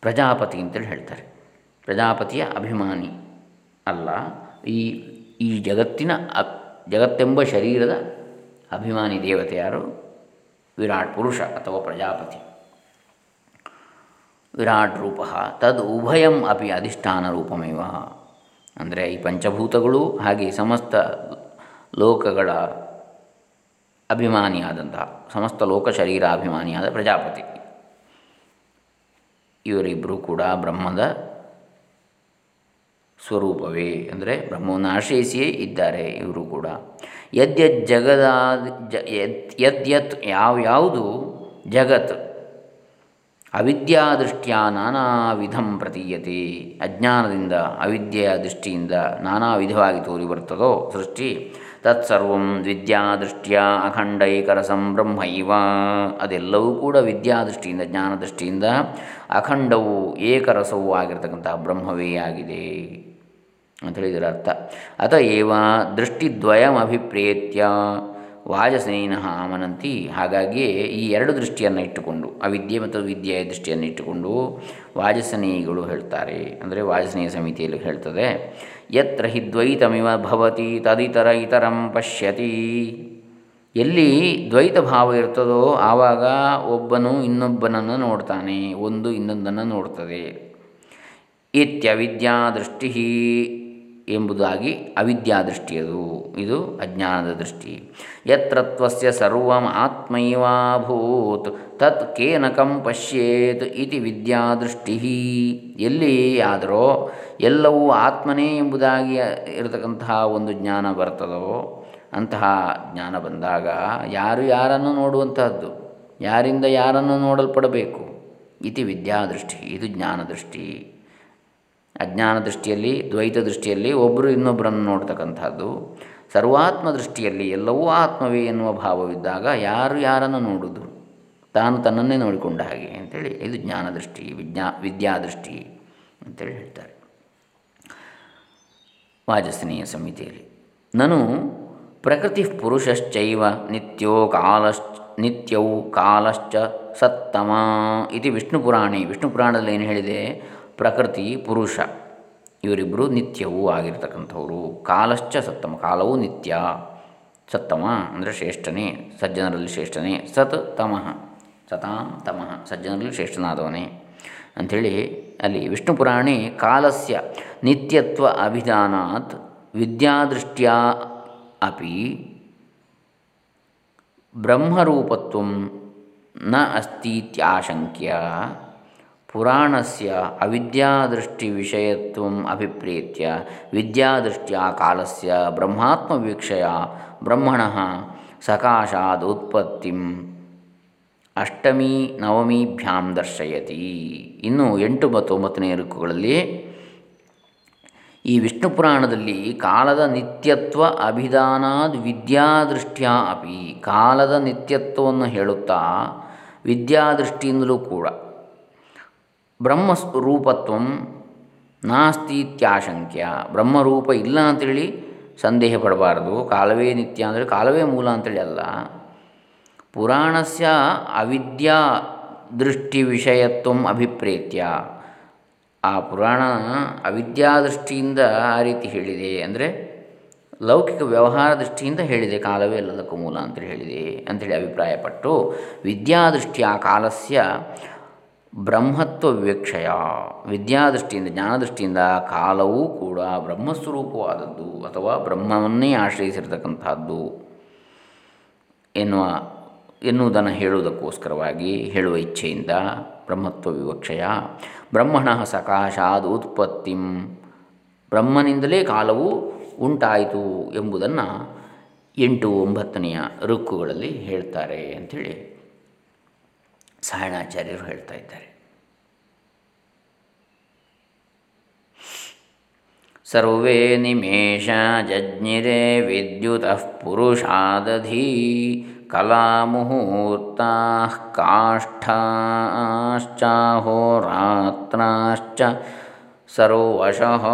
ಪ್ರಜಾಪತಿ ಅಂತೇಳಿ ಹೇಳ್ತಾರೆ. ಪ್ರಜಾಪತಿಯ ಅಭಿಮಾನಿ ಅಲ್ಲ, ಈ ಈ ಜಗತ್ತಿನ ಜಗತ್ತೆಂಬ ಶರೀರದ ಅಭಿಮಾನಿ ದೇವತೆ ಯಾರು? ವಿರಾಟ್ ಪುರುಷ ಅಥವಾ ಪ್ರಜಾಪತಿ. ವಿರಾಟ್ ರೂಪ ತದ್ ಉಭಯಂ ಅಪಿ ಅಧಿಷ್ಠಾನ ರೂಪಮೇವ. ಅಂದರೆ ಈ ಪಂಚಭೂತಗಳು ಹಾಗೆ ಸಮಸ್ತ ಲೋಕಗಳ ಅಭಿಮಾನಿಯಾದಂತಹ ಸಮಸ್ತ ಲೋಕ ಶರೀರ ಅಭಿಮಾನಿಯಾದ ಪ್ರಜಾಪತಿ. ಇವರಿಬ್ಬರು ಕೂಡ ಬ್ರಹ್ಮದ ಸ್ವರೂಪವೇ. ಅಂದರೆ ಬ್ರಹ್ಮವನ್ನು ಆಶ್ರಯಿಸಿಯೇ ಇದ್ದಾರೆ ಇವರು ಕೂಡ. ಯದ್ಯತ್ ಜಗದಾದ ಜ ಯತ್ ಯಾವ್ಯಾವುದು ಜಗತ್. ಅವಿದ್ಯಾದೃಷ್ಟಿಯ ನಾನಾ ವಿಧಂ ಪ್ರತೀಯತೆ. ಅಜ್ಞಾನದಿಂದ, ಅವಿದ್ಯೆಯ ದೃಷ್ಟಿಯಿಂದ ನಾನಾ ವಿಧವಾಗಿ ತೋರಿ ಬರ್ತದೋ ಸೃಷ್ಟಿ? ತತ್ಸರ್ವಂ ವಿದ್ಯಾದೃಷ್ಟಿಯ ಅಖಂಡೈಕರಸಂ ಬ್ರಹ್ಮೈವ ಅದೆಲ್ಲವೂ ಕೂಡ ವಿದ್ಯಾದೃಷ್ಟಿಯಿಂದ ಜ್ಞಾನದೃಷ್ಟಿಯಿಂದ ಅಖಂಡವು ಏಕರಸವೂ ಆಗಿರತಕ್ಕಂತಹ ಬ್ರಹ್ಮವೇ ಆಗಿದೆ. ಅಂಥೇಳಿ ಇದರ ಅರ್ಥ ಅತ ಏವ ದೃಷ್ಟಿದ್ವಯಮಭಿಪ್ರೇತ್ಯ ವಾಜಸೇನ ಆಮನಂತಿ ಹಾಗಾಗಿಯೇ ಈ ಎರಡು ದೃಷ್ಟಿಯನ್ನು ಇಟ್ಟುಕೊಂಡು, ಅವಿದ್ಯೆ ಮತ್ತು ವಿದ್ಯೆಯ ದೃಷ್ಟಿಯನ್ನು ಇಟ್ಟುಕೊಂಡು ವಾಜಸನೇಯಿಗಳು ಹೇಳ್ತಾರೆ. ಅಂದರೆ ವಾಜಸನೇಯ ಸಮಿತಿಯಲ್ಲಿ ಹೇಳ್ತದೆ, ಯತ್ರ ಹಿ ದ್ವೈತಮಿವ ಭವತಿ ತದಿತರ ಇತರಂ ಪಶ್ಯತಿ. ಎಲ್ಲಿ ದ್ವೈತ ಭಾವ ಇರ್ತದೋ ಆವಾಗ ಒಬ್ಬನು ಇನ್ನೊಬ್ಬನನ್ನು ನೋಡ್ತಾನೆ, ಒಂದು ಇನ್ನೊಂದನ್ನು ನೋಡ್ತದೆ. ಇತ್ಯವಿದ್ಯಾದೃಷ್ಟಿ ಎಂಬುದಾಗಿ ಅವಿದ್ಯಾದೃಷ್ಟಿಯದು. ಇದು ಅಜ್ಞಾನದ ದೃಷ್ಟಿ. ಯತ್ರತ್ವಸ್ಯ ಸರ್ವಂ ಆತ್ಮೈವಾಭೂತ್, ತತ್ ಕೇನಕಂ ಪಶ್ಯೇತ್ ಇತಿ ವಿದ್ಯಾದೃಷ್ಟಿ. ಎಲ್ಲಿ ಆದರೋ ಎಲ್ಲವೂ ಆತ್ಮನೇ ಎಂಬುದಾಗಿ ಇರತಕ್ಕಂತಹ ಒಂದು ಜ್ಞಾನ ಬರ್ತದೋ, ಅಂತಹ ಜ್ಞಾನ ಬಂದಾಗ ಯಾರು ಯಾರನ್ನು ನೋಡುವಂತಹದ್ದು, ಯಾರಿಂದ ಯಾರನ್ನು ನೋಡಲ್ಪಡಬೇಕು? ಇತಿ ವಿದ್ಯಾದೃಷ್ಟಿ, ಇದು ಜ್ಞಾನದೃಷ್ಟಿ. ಅಜ್ಞಾನ ದೃಷ್ಟಿಯಲ್ಲಿ ದ್ವೈತ ದೃಷ್ಟಿಯಲ್ಲಿ ಒಬ್ಬರು ಇನ್ನೊಬ್ಬರನ್ನು ನೋಡ್ತಕ್ಕಂಥದ್ದು. ಸರ್ವಾತ್ಮ ದೃಷ್ಟಿಯಲ್ಲಿ ಎಲ್ಲವೂ ಆತ್ಮವೇ ಎನ್ನುವ ಭಾವವಿದ್ದಾಗ ಯಾರು ಯಾರನ್ನು ನೋಡುವುದು ತಾನು ತನ್ನನ್ನೇ ನೋಡಿಕೊಂಡ ಹಾಗೆ ಅಂತೇಳಿ ಇದು ಜ್ಞಾನದೃಷ್ಟಿ, ವಿಜ್ಞಾ, ವಿದ್ಯಾದೃಷ್ಟಿ ಅಂತೇಳಿ ಹೇಳ್ತಾರೆ. ವಾಜಸ್ನೇಯ ಸಮಿತಿಯಲ್ಲಿ, ನಾನು ಪ್ರಕೃತಿ ಪುರುಷಶ್ಚೈವ ನಿತ್ಯೋ ಕಾಲಶ್ಚ ನಿತ್ಯವು ಕಾಲಶ್ಚ ಸತ್ತಮ ಇತಿ ವಿಷ್ಣು ಪುರಾಣಿ ವಿಷ್ಣು ಪುರಾಣದಲ್ಲಿ ಏನು ಹೇಳಿದೆ? ಪ್ರಕೃತಿ, ಪುರುಷ ಇವರಿಬ್ಬರು ನಿತ್ಯವೂ ಆಗಿರ್ತಕ್ಕಂಥವ್ರು. ಕಾಲಶ್ಚ ಸತ್ತಮ, ಕಾಲವು ನಿತ್ಯ. ಸತ್ತಮ ಅಂದರೆ ಶ್ರೇಷ್ಠನೇ, ಸಜ್ಜನರಲ್ಲಿ ಶ್ರೇಷ್ಠನೇ. ಸತ್ ತಮಃ, ಸತಾಂ ತಮಃ, ಸಜ್ಜನರಲ್ಲಿ ಶ್ರೇಷ್ಠನಾದವನೇ. ಅಂಥೇಳಿ ಅಲ್ಲಿ ವಿಷ್ಣು ಪುರಾಣಿ ಕಾಲಸ್ಯ ನಿತ್ಯತ್ವ ಅಭಿಧಾನಾತ್ ವಿದ್ಯಾದೃಷ್ಟ್ಯಾ ಅಪಿ ಬ್ರಹ್ಮರೂಪತ್ವ ನ ಅಸ್ತೀತ್ಯಾಶಂಕ್ಯ ಅವಿದ್ಯಾದೃಷ್ಟಿವಿಷಯತ್ವಂ ಅಭಿಪ್ರೇತ್ಯ ವಿದ್ಯಾದೃಷ್ಟ್ಯಾ ಕಾಲಸ್ಯ ಬ್ರಹ್ಮಾತ್ಮವೀಕ್ಷಯ ಬ್ರಹ್ಮಣಃ ಸಕಾಶಾದುತ್ಪತ್ತಿಂ ಅಷ್ಟಮಿ ನವಮೀಭ್ಯಾಂ ದರ್ಶಯತಿ. ಇನ್ನು ಎಂಟು ಮತ್ತು ಒಂಬತ್ತನೇ ಋಕ್ಕುಗಳಲ್ಲಿ ಈ ವಿಷ್ಣು ಪುರಾಣದಲ್ಲಿ ಕಾಲದ ನಿತ್ಯತ್ವ ಅಭಿಧಾನಾದ್ ವಿದ್ಯಾದೃಷ್ಟ್ಯಾ ಅಪಿ ಕಾಲದ ನಿತ್ಯತ್ವವನ್ನು ಹೇಳುತ್ತಾ ವಿದ್ಯಾದೃಷ್ಟಿಯಿಂದಲೂ ಕೂಡ ಬ್ರಹ್ಮರೂಪತ್ವ ನಾಸ್ತೀತ್ಯಾಶಂಕ್ಯ ಬ್ರಹ್ಮರೂಪ ಇಲ್ಲ ಅಂತೇಳಿ ಸಂದೇಹ ಪಡಬಾರದು. ಕಾಲವೇ ನಿತ್ಯ ಅಂದರೆ ಕಾಲವೇ ಮೂಲ ಅಂತೇಳಿ ಅಲ್ಲ. ಪುರಾಣಸ್ಯ ಅವಿದ್ಯಾ ದೃಷ್ಟಿ ವಿಷಯತ್ವ ಅಭಿಪ್ರೇತ್ಯ. ಆ ಪುರಾಣ ಅವಿದ್ಯಾದೃಷ್ಟಿಯಿಂದ ಆ ರೀತಿ ಹೇಳಿದೆ ಅಂದರೆ ಲೌಕಿಕ ವ್ಯವಹಾರ ದೃಷ್ಟಿಯಿಂದ ಹೇಳಿದೆ. ಕಾಲವೇ ಎಲ್ಲದಕ್ಕೂ ಮೂಲ ಅಂತೇಳಿ ಹೇಳಿದೆ ಅಂಥೇಳಿ ಅಭಿಪ್ರಾಯಪಟ್ಟು ವಿದ್ಯಾದೃಷ್ಟಿಯ ಕಾಲಸ್ಯ ಬ್ರಹ್ಮತ್ವ ವಿವೇಕ್ಷಯ ವಿದ್ಯಾದೃಷ್ಟಿಯಿಂದ, ಜ್ಞಾನದೃಷ್ಟಿಯಿಂದ ಕಾಲವೂ ಕೂಡ ಬ್ರಹ್ಮಸ್ವರೂಪವಾದದ್ದು ಅಥವಾ ಬ್ರಹ್ಮವನ್ನೇ ಆಶ್ರಯಿಸಿರ್ತಕ್ಕಂಥದ್ದು ಎನ್ನುವ, ಎನ್ನುವುದನ್ನು ಹೇಳುವುದಕ್ಕೋಸ್ಕರವಾಗಿ ಹೇಳುವ ಇಚ್ಛೆಯಿಂದ ಬ್ರಹ್ಮತ್ವ ವಿವಕ್ಷಯ ಬ್ರಹ್ಮಣ ಸಕಾಶಾದ ಉತ್ಪತ್ತಿಂ ಬ್ರಹ್ಮನಿಂದಲೇ ಕಾಲವು ಉಂಟಾಯಿತು ಎಂಬುದನ್ನು ಎಂಟು ಒಂಬತ್ತನೆಯ ರುಕ್ಕುಗಳಲ್ಲಿ ಹೇಳ್ತಾರೆ ಅಂಥೇಳಿ ಸಾಯಣಾಚಾರ್ಯರು ಹೇಳ್ತಾ ಇದ್ದಾರೆ ಸರ್ವೇ ನಿಮೇಶ ಜಜ್ಞಿರೆ ವಿದ್ಯುತಃ ಪುರುಷಾದಧಿ ಕಲಾಮುಹೂರ್ತಾ ಕಾಷ್ಠಾಶ್ಚಾಹೋರಾತ್ರಾಶ್ಚ ಸರ್ವಶಃ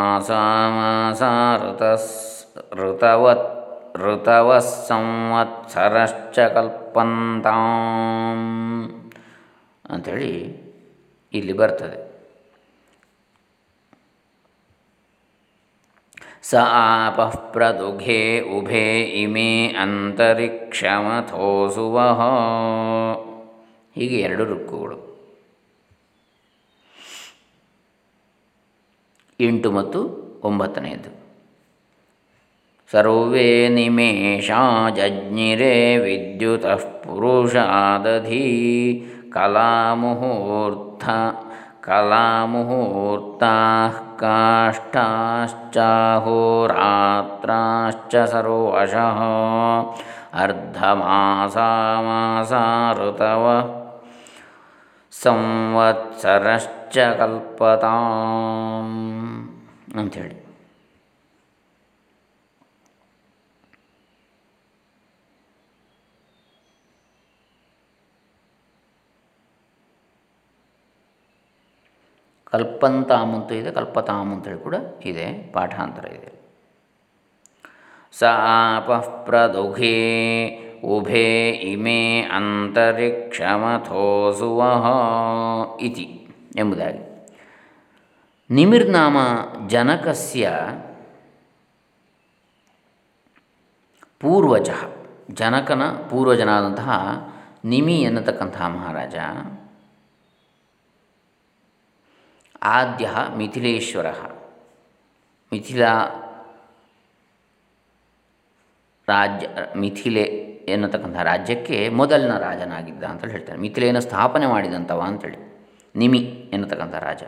ಅರ್ಧಮಾಸಾಮಾಸಾ ಋತಸ್ ಋತವತ್ ಋತವಃ ಸಂವತ್ಸರಶ್ಚ ಕಲ್ಪಂತಾಂ ಅಂಥೇಳಿ ಇಲ್ಲಿ ಬರ್ತದೆ. ಸ ಆಪಃ ಪ್ರದುಘೆ ಉಭೆ ಇಮೆ ಅಂತರಿಕ್ಷಮಥೋಸುವಹ ಹೀಗೆ ಎರಡು ರುಕ್ಕುಗಳು ಎಂಟು ಮತ್ತು ಒಂಬತ್ತನೆಯದು ಸರ್ವೇ ನಿಮೇಷಾ ಜಜ್ಞಿರೆ ವಿದ್ಯುತಃ ಪುರುಷಾದಧಿ ಕಲಾಮುಹೂರ್ತ कलामुहूर्ताः काष्ठाश्चाहोरात्राश्च सर्वशः अर्धमासामासा ಋತವ ಸಂವತ್ಸರಶ್ಚ ಕಲ್ಪತಾಂ ಅಂಥೇಳಿ ಕಲ್ಪಂತಾಮ್ ಅಂತ ಇದೆ ಕಲ್ಪತಾಮ್ ಅಂತೇಳಿ ಕೂಡ ಇದೆ, ಪಾಠಾಂತರ ಇದೆ. ಸ ಆಪಃ ಪ್ರದುಘೇ, ಉಭೇ ಇಮೆ ಇತಿ ಎಂಬುದಾಗಿ. ನಿಮಿರ್ನಾಮ ಜನಕಸ್ಯ ಪೂರ್ವಜ, ಜನಕನ ಪೂರ್ವಜನಾದಂತಹ ನಿಮಿ ಎನ್ನತಕ್ಕಂತಹ ಮಹಾರಾಜ ಆದ್ಯ ಮಿಥಿಲೇಶ್ವರ. ಮಿಥಿಲಾ ರಾಜ್ಯ, ಮಿಥಿಲೆ ಎನ್ನತಕ್ಕಂಥ ರಾಜ್ಯಕ್ಕೆ ಮೊದಲಿನ ರಾಜನಾಗಿದ್ದ ಅಂತೇಳಿ ಹೇಳ್ತಾರೆ. ಮಿಥಿಲೆಯನ್ನು ಸ್ಥಾಪನೆ ಮಾಡಿದಂಥವ ಅಂಥೇಳಿ ನಿಮಿ ಎನ್ನತಕ್ಕಂಥ ರಾಜ.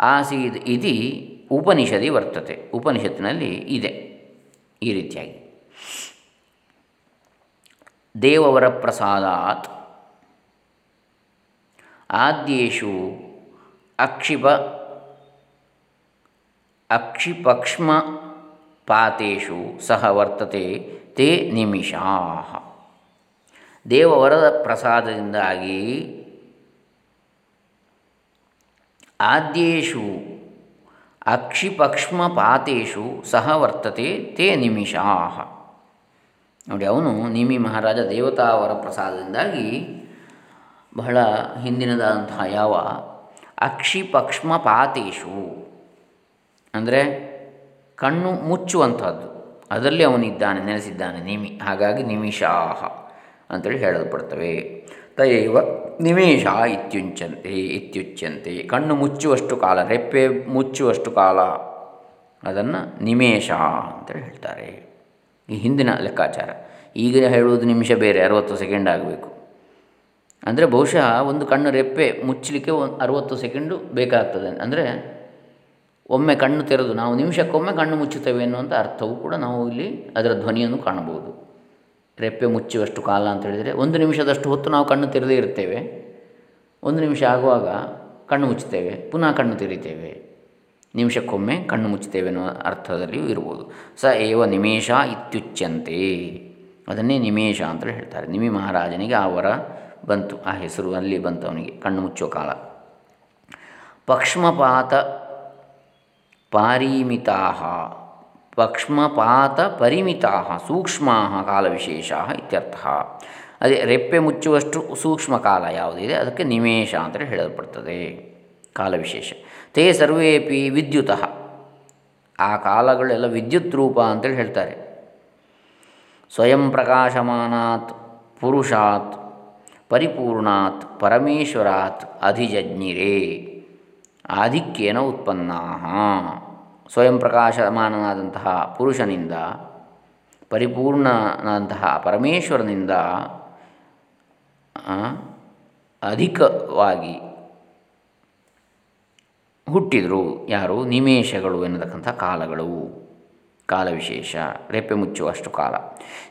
ಆಸೀದ್ ಇದು ಉಪನಿಷದಿ ವರ್ತತೆ. ಉಪನಿಷತ್ತಿನಲ್ಲಿ ಇದೆ ಈ ರೀತಿಯಾಗಿ. ದೇವವರ ಪ್ರಸಾದಾತ್ ಆದ್ಯೇಷು ಅಕ್ಷಿಪ ಅಕ್ಷಿಪಕ್ಷ್ಮ ಪಾತೇಶು ಸಹ ವರ್ತತೆ ತೇ ನಿಮಿಷಾ ದೇವವರದ ಪ್ರಸಾದದಿಂದಾಗಿ ಆದ್ಯೇಷು ಅಕ್ಷಿಪಕ್ಷ್ಮ ಪಾತೇಶು ಸಹ ವರ್ತತೆ ತೇ ನಿಮಿಷಾ ನೋಡಿ, ಅವನು ನಿಮಿ ಮಹಾರಾಜ ದೇವತಾವರ ಪ್ರಸಾದದಿಂದಾಗಿ ಬಹಳ ಹಿಂದಿನದಾದಂತಹ ಯಾವ ಅಕ್ಷಿಪಕ್ಷ್ಮ ಪಾತೇಶು ಅಂದರೆ ಕಣ್ಣು ಮುಚ್ಚುವಂಥದ್ದು. ಅದರಲ್ಲಿ ಅವನಿದ್ದಾನೆ, ನೆಲೆಸಿದ್ದಾನೆ, ನಿಮಿ, ಹಾಗಾಗಿ ನಿಮಿಷಾಹ ಅಂತೇಳಿ ಹೇಳಲ್ಪಡ್ತವೆ. ತಯವ ನಿಮೇಷ ಇತ್ಯುಂಚಂತೆ ಇತ್ಯುಚ್ಯಂತೆ. ಕಣ್ಣು ಮುಚ್ಚುವಷ್ಟು ಕಾಲ, ರೆಪ್ಪೆ ಮುಚ್ಚುವಷ್ಟು ಕಾಲ, ಅದನ್ನು ನಿಮೇಷ ಅಂತೇಳಿ ಹೇಳ್ತಾರೆ. ಈ ಹಿಂದಿನ ಲೆಕ್ಕಾಚಾರ. ಈಗ ಹೇಳುವುದು ನಿಮಿಷ ಬೇರೆ, ಅರುವತ್ತು ಸೆಕೆಂಡ್ ಆಗಬೇಕು. ಅಂದರೆ ಬಹುಶಃ ಒಂದು ಕಣ್ಣು ರೆಪ್ಪೆ ಮುಚ್ಚಲಿಕ್ಕೆ ಒಂದು ಅರುವತ್ತು ಸೆಕೆಂಡು ಬೇಕಾಗ್ತದೆ. ಅಂದರೆ ಒಮ್ಮೆ ಕಣ್ಣು ತೆರೆದು, ನಾವು ನಿಮಿಷಕ್ಕೊಮ್ಮೆ ಕಣ್ಣು ಮುಚ್ಚುತ್ತೇವೆ ಎನ್ನುವಂಥ ಅರ್ಥವು ಕೂಡ ನಾವು ಇಲ್ಲಿ ಅದರ ಧ್ವನಿಯನ್ನು ಕಾಣಬಹುದು. ರೆಪ್ಪೆ ಮುಚ್ಚುವಷ್ಟು ಕಾಲ ಅಂತ ಹೇಳಿದರೆ ಒಂದು ನಿಮಿಷದಷ್ಟು ಹೊತ್ತು ನಾವು ಕಣ್ಣು ತೆರೆದೇ ಇರ್ತೇವೆ. ಒಂದು ನಿಮಿಷ ಆಗುವಾಗ ಕಣ್ಣು ಮುಚ್ಚುತ್ತೇವೆ, ಪುನಃ ಕಣ್ಣು ತೆರೀತೇವೆ. ನಿಮಿಷಕ್ಕೊಮ್ಮೆ ಕಣ್ಣು ಮುಚ್ಚುತ್ತೇವೆ ಅನ್ನುವ ಅರ್ಥದಲ್ಲಿಯೂ ಇರ್ಬೋದು. ಸ ಏವ ನಿಮೇಶ ಇತ್ಯುಚ್ಯಂತೆ. ಅದನ್ನೇ ನಿಮೇಶ ಅಂತ ಹೇಳ್ತಾರೆ. ನಿಮಿ ಮಹಾರಾಜನಿಗೆ ಆ ವರ ಬಂತು, ಆ ಹೆಸರು ಅಲ್ಲಿ ಬಂತು ಅವನಿಗೆ, ಕಣ್ಣು ಮುಚ್ಚುವ ಕಾಲ. ಪಕ್ಷ್ಮಪಾತ ಪಾರಿಮಿತಾ ಪಕ್ಷ್ಮಪಾತ ಪರಿಮಿತಾ ಸೂಕ್ಷ್ಮ ಕಾಲವಿಶೇಷ ಇತ್ಯರ್ಥ. ಅದೇ ರೆಪ್ಪೆ ಮುಚ್ಚುವಷ್ಟು ಸೂಕ್ಷ್ಮ ಕಾಲ ಯಾವುದಿದೆ, ಅದಕ್ಕೆ ನಿಮೇಷ ಅಂತ ಹೇಳಲ್ಪಡ್ತದೆ ಕಾಲವಿಶೇಷ ತೇ ಸರ್ವೇಪಿ ವಿದ್ಯುತ. ಆ ಕಾಲಗಳೆಲ್ಲ ವಿದ್ಯುತ್ ರೂಪ ಅಂತೇಳಿ ಹೇಳ್ತಾರೆ. ಸ್ವಯಂ ಪ್ರಕಾಶಮಾನಾತ್, ಪುರುಷಾತ್ ಪರಿಪೂರ್ಣಾತ್ ಪರಮೇಶ್ವರಾತ್ ಅಧಿಜಜ್ಞಿರೇ. ಆಧಿಕ್ಯೇನ ಉತ್ಪನ್ನ ಸ್ವಯಂ ಪ್ರಕಾಶಮಾನನಾದಂತಹ ಪುರುಷನಿಂದ, ಪರಿಪೂರ್ಣನಾದಂತಹ ಪರಮೇಶ್ವರನಿಂದ ಅಧಿಕವಾಗಿ ಹುಟ್ಟಿದರು ಯಾರು? ನಿಮೇಷಗಳು ಎನ್ನತಕ್ಕಂಥ ಕಾಲಗಳು. ಕಾಲವಿಶೇಷ ರೆಪ್ಪೆ ಮುಚ್ಚುವಷ್ಟು ಕಾಲ.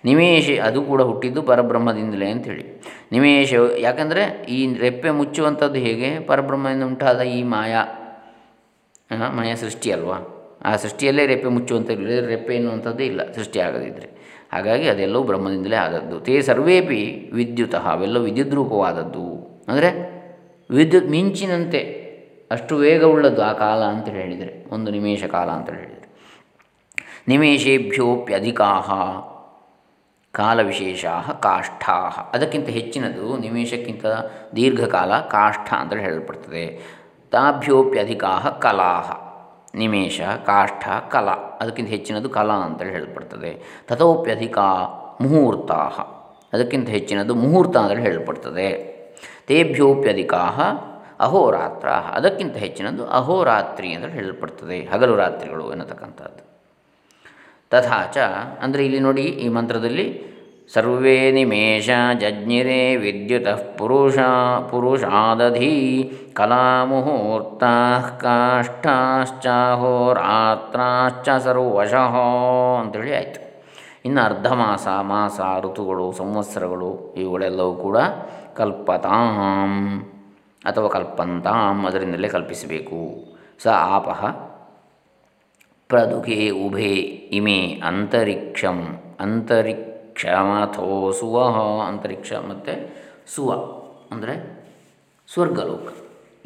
ನಿಮೇಷ ಅದು ಕೂಡ ಹುಟ್ಟಿದ್ದು ಪರಬ್ರಹ್ಮದಿಂದಲೇ ಅಂಥೇಳಿ ನಿಮೇಶ ಯಾಕಂದರೆ ಈ ರೆಪ್ಪೆ ಮುಚ್ಚುವಂಥದ್ದು ಹೇಗೆ? ಪರಬ್ರಹ್ಮದಿಂದ ಉಂಟಾದ ಈ ಮಾಯಾ ಮಾಯಾ ಸೃಷ್ಟಿ ಅಲ್ವಾ? ಆ ಸೃಷ್ಟಿಯಲ್ಲೇ ರೆಪ್ಪೆ ಮುಚ್ಚುವಂಥ ರೆಪ್ಪೆ ಎನ್ನುವಂಥದ್ದೇ ಇಲ್ಲ, ಸೃಷ್ಟಿ ಆಗದಿದ್ದರೆ ಹಾಗಾಗಿ ಅದೆಲ್ಲವೂ ಬ್ರಹ್ಮದಿಂದಲೇ ಆದದ್ದು. ತೇ ಸರ್ವೇಪಿ ವಿದ್ಯುತ್, ಅವೆಲ್ಲ ವಿದ್ಯುತ್ ರೂಪವಾದದ್ದು ಅಂದರೆ ವಿದ್ಯುತ್ ಮಿಂಚಿನಂತೆ ಅಷ್ಟು ವೇಗವುಳ್ಳದ್ದು ಆ ಕಾಲ ಅಂತ ಹೇಳಿದರೆ, ಒಂದು ನಿಮೇಷ ಕಾಲ ಅಂತ ಹೇಳಿದರೆ. ನಿಮೇಷೇಭ್ಯೋಪ್ಯಧಿಕಾ ಕಾಲವಿಶೇಷ ಕಾಷ್ಠಾ ಅದಕ್ಕಿಂತ ಹೆಚ್ಚಿನದು ನಿಮೇಷಕ್ಕಿಂತ ದೀರ್ಘಕಾಲ ಕಾಷ್ಠ ಅಂತೇಳಿ ಹೇಳಲ್ಪಡ್ತದೆ. ತಾಭ್ಯೋಪ್ಯಧಿಕಾ ಕಲಾ, ನಿಮೇಷ, ಕಾಷ್ಠ, ಕಲಾ, ಅದಕ್ಕಿಂತ ಹೆಚ್ಚಿನದು ಕಲಾ ಅಂತೇಳಿ ಹೇಳಲ್ಪಡ್ತದೆ. ತಥೋಪ್ಯಧಿಕ ಮುಹೂರ್ತ, ಅದಕ್ಕಿಂತ ಹೆಚ್ಚಿನದು ಮುಹೂರ್ತ ಅಂತೇಳಿ ಹೇಳಲ್ಪಡ್ತದೆ. ತೇಭ್ಯೋಪ್ಯಧಿಕಾ ಅಹೋರಾತ್ರ, ಅದಕ್ಕಿಂತ ಹೆಚ್ಚಿನದು ಅಹೋರಾತ್ರಿ ಅಂತೇಳಿ ಹೇಳಲ್ಪಡ್ತದೆ. ಹಗಲು ರಾತ್ರಿಗಳು ಎನ್ನತಕ್ಕಂಥದ್ದು. ತಥಾಚ ಅಂದರೆ ಇಲ್ಲಿ ನೋಡಿ ಈ ಮಂತ್ರದಲ್ಲಿ, ಸರ್ವೇ ನಿಮೇಷ ಜಜ್ಞಿರೆ ವಿದ್ಯುತ ಪುರುಷ, ಪುರುಷಾದಧಿ ಕಲಾಮುಹೂರ್ತ ಕಾಷ್ಠಾಶ್ಚಾಹೋರಾತ್ರಾಶ್ಚ ಸರ್ವಶಃ ಅಂತೇಳಿ ಆಯಿತು. ಇನ್ನು ಅರ್ಧ ಮಾಸ ಮಾಸ ಋತುಗಳು, ಸಂವತ್ಸರಗಳು, ಇವುಗಳೆಲ್ಲವೂ ಕೂಡ ಕಲ್ಪತಾಂ ಅಥವಾ ಕಲ್ಪಂತಾಂ ಅದರಿಂದಲೇ ಕಲ್ಪಿಸಬೇಕು. ಸ ಆಪಹ ಪ್ರದುಖೆ ಉಭೆ ಇಮೆ ಅಂತರಿಕ್ಷಂ, ಅಂತರಿಕ್ಷಮಥೋ ಸುವ, ಅಂತರಿಕ್ಷ ಮತ್ತು ಸುವ, ಅಂದರೆ ಸ್ವರ್ಗಲೋಕ.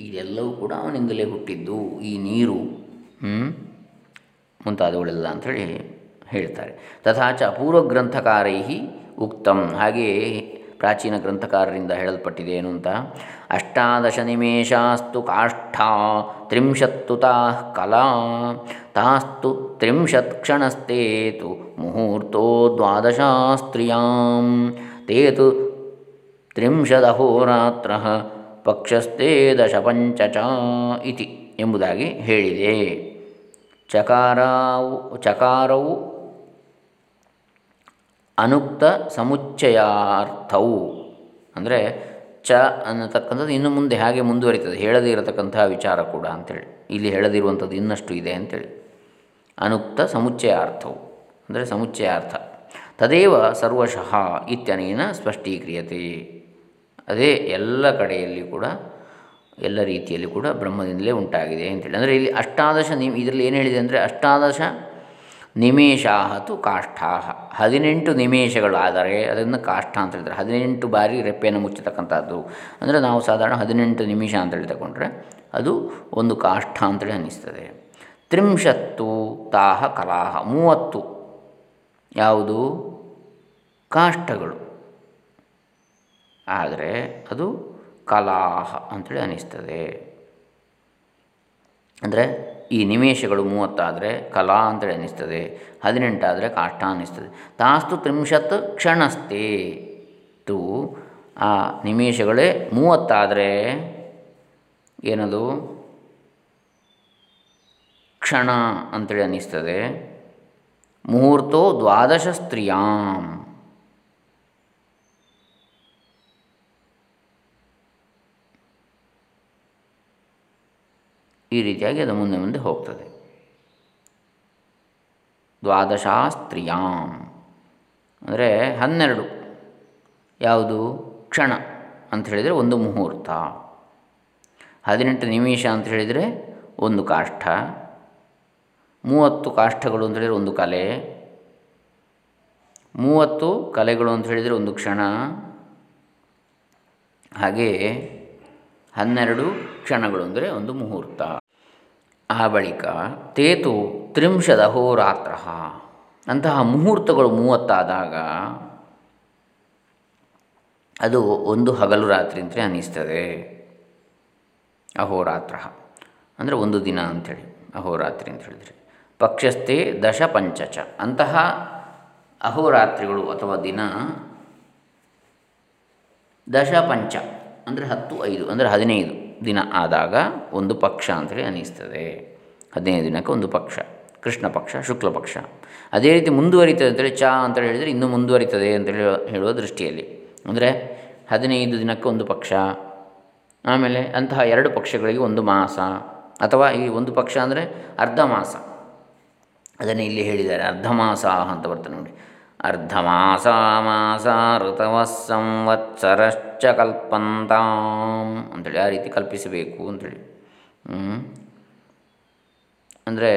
ಇದೆಲ್ಲವೂ ಕೂಡ ಅವನಿಂದಲೇ ಹುಟ್ಟಿದ್ದು, ಈ ನೀರು ಮುಂತಾದವುಗಳೆಲ್ಲ ಅಂಥೇಳಿ ಹೇಳ್ತಾರೆ. ತಥಾಚ ಪೂರ್ವಗ್ರಂಥಕಾರೈ ಉಕ್ತಂ, ಹಾಗೆಯೇ ಪ್ರಾಚೀನ ಗ್ರಂಥಕಾರರಿಂದ ಹೇಳಲ್ಪಟ್ಟಿದೆ ಏನು ಅಂತ ಅಷ್ಟಾದಶ ನಿಮೇಷಾಸ್ತು ಕಾಷ್ಠ ತ್ರಿಂಶತ್ತುತಾ ಕಲಾ ತಾಸ್ತು ತ್ರಿಂಶತ್ ಕ್ಷಣಸ್ತೇತು ಮುಹೂರ್ತೋ ದ್ವಾದಶಾಸ್ತ್ರಿಯಾಂ. ತೇತು ತ್ರಿಂಶದಹೋರಾತ್ರ ಪಕ್ಷಸ್ಥೇ ದಶ ಪಂಚ ಚ ಇತಿ ಎಂಬುದಾಗಿ ಹೇಳಿದೆ. ಚಕಾರವು ಚಕಾರವು ಅನುಕ್ತ ಸಮುಚ್ಚಯಾರ್ಥವು. ಅಂದರೆ ಚ ಅನ್ನತಕ್ಕಂಥದ್ದು ಇನ್ನು ಮುಂದೆ ಹಾಗೆ ಮುಂದುವರಿತದೆ, ಹೇಳದೇ ಇರತಕ್ಕಂತಹ ವಿಚಾರ ಕೂಡ ಅಂಥೇಳಿ ಇಲ್ಲಿ ಹೇಳದಿರುವಂಥದ್ದು ಇನ್ನಷ್ಟು ಇದೆ ಅಂಥೇಳಿ ಅನುಕ್ತ ಸಮುಚ್ಚಯಾರ್ಥವು, ಅಂದರೆ ಸಮುಚ್ಚಯಾರ್ಥ. ತದೇವ ಸರ್ವಶಃ ಇತ್ಯನೇನ ಸ್ಪಷ್ಟೀಕ್ರಿಯತೆ. ಅದೇ ಎಲ್ಲ ಕಡೆಯಲ್ಲಿ ಕೂಡ, ಎಲ್ಲ ರೀತಿಯಲ್ಲಿ ಕೂಡ ಬ್ರಹ್ಮದಿಂದಲೇ ಉಂಟಾಗಿದೆ ಅಂತೇಳಿ. ಅಂದರೆ ಇಲ್ಲಿ ಅಷ್ಟಾದಶ ನಿಮ್, ಇದರಲ್ಲಿ ಏನು ಹೇಳಿದೆ ಅಂದರೆ ಅಷ್ಟಾದಶ ನಿಮೇಷಾಹತು ಕಾಷ್ಠಾ ಹದಿನೆಂಟು ನಿಮೇಷಗಳಾದರೆ ಅದನ್ನು ಕಾಷ್ಠ ಅಂತ ಹೇಳ್ತಾರೆ. ಹದಿನೆಂಟು ಬಾರಿ ರೆಪ್ಪೆಯನ್ನು ಮುಚ್ಚತಕ್ಕಂಥದ್ದು. ಅಂದರೆ ನಾವು ಸಾಧಾರಣ ಹದಿನೆಂಟು ನಿಮಿಷ ಅಂತೇಳಿ ತಗೊಂಡ್ರೆ ಅದು ಒಂದು ಕಾಷ್ಠ ಅಂತೇಳಿ ಅನ್ನಿಸ್ತದೆ. ತ್ರಿಂಶತ್ತು ತಾಹ ಕಲಾಹ, ಮೂವತ್ತು. ಯಾವುದು? ಕಾಷ್ಟಗಳು. ಆದರೆ ಅದು ಕಲಾಹ ಅಂಥೇಳಿ ಅನ್ನಿಸ್ತದೆ ಅಂದರೆ ಈ ನಿಮೇಷಗಳು ಮೂವತ್ತಾದರೆ ಕಲಾ ಅಂತೇಳಿ ಅನ್ನಿಸ್ತದೆ ಹದಿನೆಂಟಾದರೆ ಕಾಷ್ಟ ಅನ್ನಿಸ್ತದೆ ತಾಸ್ತು ತ್ರಿಂಶತ್ ಕ್ಷಣಸ್ತೆ ತು ಆ ನಿಮೇಷಗಳೇ ಮೂವತ್ತಾದರೆ ಏನದು? ಕ್ಷಣ ಅಂತೇಳಿ ಅನ್ನಿಸ್ತದೆ. ಮುಹೂರ್ತೋ ದ್ವಾದಶ ಸ್ತ್ರೀಯಾಂ. ಈ ರೀತಿಯಾಗಿ ಅದು ಮುಂದೆ ಮುಂದೆ ಹೋಗ್ತದೆ. ದ್ವಾದಶ ಸ್ತ್ರೀಯಾಂ. ಅಂದರೆ ಹನ್ನೆರಡು. ಯಾವುದು? ಕ್ಷಣ ಅಂತ ಹೇಳಿದರೆ ಒಂದು ಮುಹೂರ್ತ. ಹದಿನೆಂಟು ನಿಮಿಷ ಅಂತ ಹೇಳಿದರೆ ಒಂದು ಕಾಷ್ಠ. ಮೂವತ್ತು ಕಾಷ್ಟಗಳು ಅಂತ ಹೇಳಿದರೆ ಒಂದು ಕಲೆ. ಮೂವತ್ತು ಕಲೆಗಳು ಅಂತ ಹೇಳಿದರೆ ಒಂದು ಕ್ಷಣ. ಹಾಗೆ ಹನ್ನೆರಡು ಕ್ಷಣಗಳು ಅಂದರೆ ಒಂದು ಮುಹೂರ್ತ. ಆ ಬಳಿಕ ತೇತು ತ್ರಿಂಶದ ಅಹೋರಾತ್ರ ಅಂತಹ ಮುಹೂರ್ತಗಳು ಮೂವತ್ತಾದಾಗ ಅದು ಒಂದು ಹಗಲು ರಾತ್ರಿ ಅಂತಲೇ ಅನ್ನಿಸ್ತದೆ ಅಹೋರಾತ್ರ. ಅಂದರೆ ಒಂದು ದಿನ ಅಂಥೇಳಿ ಅಹೋರಾತ್ರಿ ಅಂತ ಹೇಳಿದರೆ. ಪಕ್ಷಸ್ಥೆ ದಶ ಪಂಚಚ ಅಂತಹ ಅಹೋರಾತ್ರಿಗಳು ಅಥವಾ ದಿನ ದಶ ಪಂಚ ಅಂದರೆ ಹತ್ತು ಐದು, ಅಂದರೆ ಹದಿನೈದು ದಿನ ಆದಾಗ ಒಂದು ಪಕ್ಷ ಅಂತೇಳಿ ಅನ್ನಿಸ್ತದೆ ಹದಿನೈದು ದಿನಕ್ಕೆ ಒಂದು ಪಕ್ಷ, ಕೃಷ್ಣ ಪಕ್ಷ, ಶುಕ್ಲ ಪಕ್ಷ. ಅದೇ ರೀತಿ ಮುಂದುವರಿತದೆ ಅಂತೇಳಿ ಚ ಅಂತ ಹೇಳಿದರೆ ಇನ್ನೂ ಮುಂದುವರಿತದೆ ಅಂತೇಳಿ ಹೇಳುವ ದೃಷ್ಟಿಯಲ್ಲಿ. ಅಂದರೆ ಹದಿನೈದು ದಿನಕ್ಕೆ ಒಂದು ಪಕ್ಷ, ಆಮೇಲೆ ಅಂತಹ ಎರಡು ಪಕ್ಷಗಳಿಗೆ ಒಂದು ಮಾಸ, ಅಥವಾ ಈ ಒಂದು ಪಕ್ಷ ಅಂದರೆ ಅರ್ಧ ಮಾಸ. ಅದನ್ನು ಇಲ್ಲಿ ಹೇಳಿದ್ದಾರೆ. ಅರ್ಧ ಮಾಸ ಅಂತ ಬರ್ತದೆ ನೋಡಿ. ಅರ್ಧ ಮಾಸ ಮಾಸ ಋತವ ಸಂವತ್ಸರಶ್ಚ ಕಲ್ಪಂತಾಂ ಅಂಥೇಳಿ ಆ ರೀತಿ ಕಲ್ಪಿಸಬೇಕು ಅಂಥೇಳಿ ಅಂದರೆ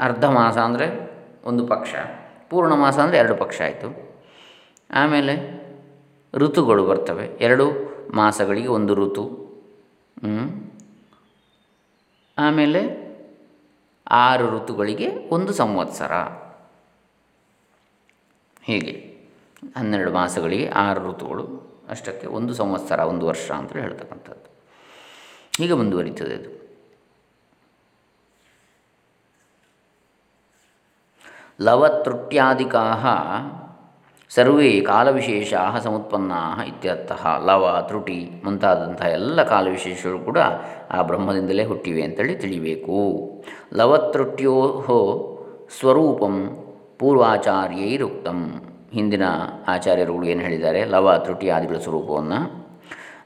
ಅರ್ಧ ಮಾಸ ಅಂದರೆ ಒಂದು ಪಕ್ಷ ಪೂರ್ಣ ಮಾಸ ಅಂದರೆ ಎರಡು ಪಕ್ಷ ಆಯಿತು. ಆಮೇಲೆ ಋತುಗಳು ಬರ್ತವೆ. ಎರಡು ಮಾಸಗಳಿಗೆ ಒಂದು ಋತು. ಆಮೇಲೆ ಆರು ಋತುಗಳಿಗೆ ಒಂದು ಸಂವತ್ಸರ. ಹೀಗೆ ಹನ್ನೆರಡು ಮಾಸಗಳಿಗೆ ಆರು ಋತುಗಳು, ಅಷ್ಟಕ್ಕೆ ಒಂದು ಸಂವತ್ಸರ, ಒಂದು ವರ್ಷ ಅಂತೇಳಿ ಹೇಳ್ತಕ್ಕಂಥದ್ದು. ಹೀಗೆ ಮುಂದುವರಿತದೆ ಅದು. ಲವತೃಟ್ಯಾದಿಕಾ ಸರ್ವೇ ಕಾಲವಿಶೇಷಾ ಸಮುತ್ಪನ್ನಾ ಇತ್ಯರ್ಥ ಲವ, ತ್ರುಟಿ ಮುಂತಾದಂತಹ ಎಲ್ಲ ಕಾಲವಿಶೇಷಗಳು ಕೂಡ ಆ ಬ್ರಹ್ಮದಿಂದಲೇ ಹುಟ್ಟಿವೆ ಅಂತೇಳಿ ತಿಳಿಬೇಕು. ಲವತ್ರುಟ್ಯೋ ಸ್ವರೂಪಂ ಪೂರ್ವಾಚಾರ್ಯೈರುಕ್ತಂ. ಹಿಂದಿನ ಆಚಾರ್ಯರುಗಳು ಏನು ಹೇಳಿದ್ದಾರೆ? ಲವ, ತ್ರುಟಿ ಆದಿಗಳ ಸ್ವರೂಪವನ್ನು.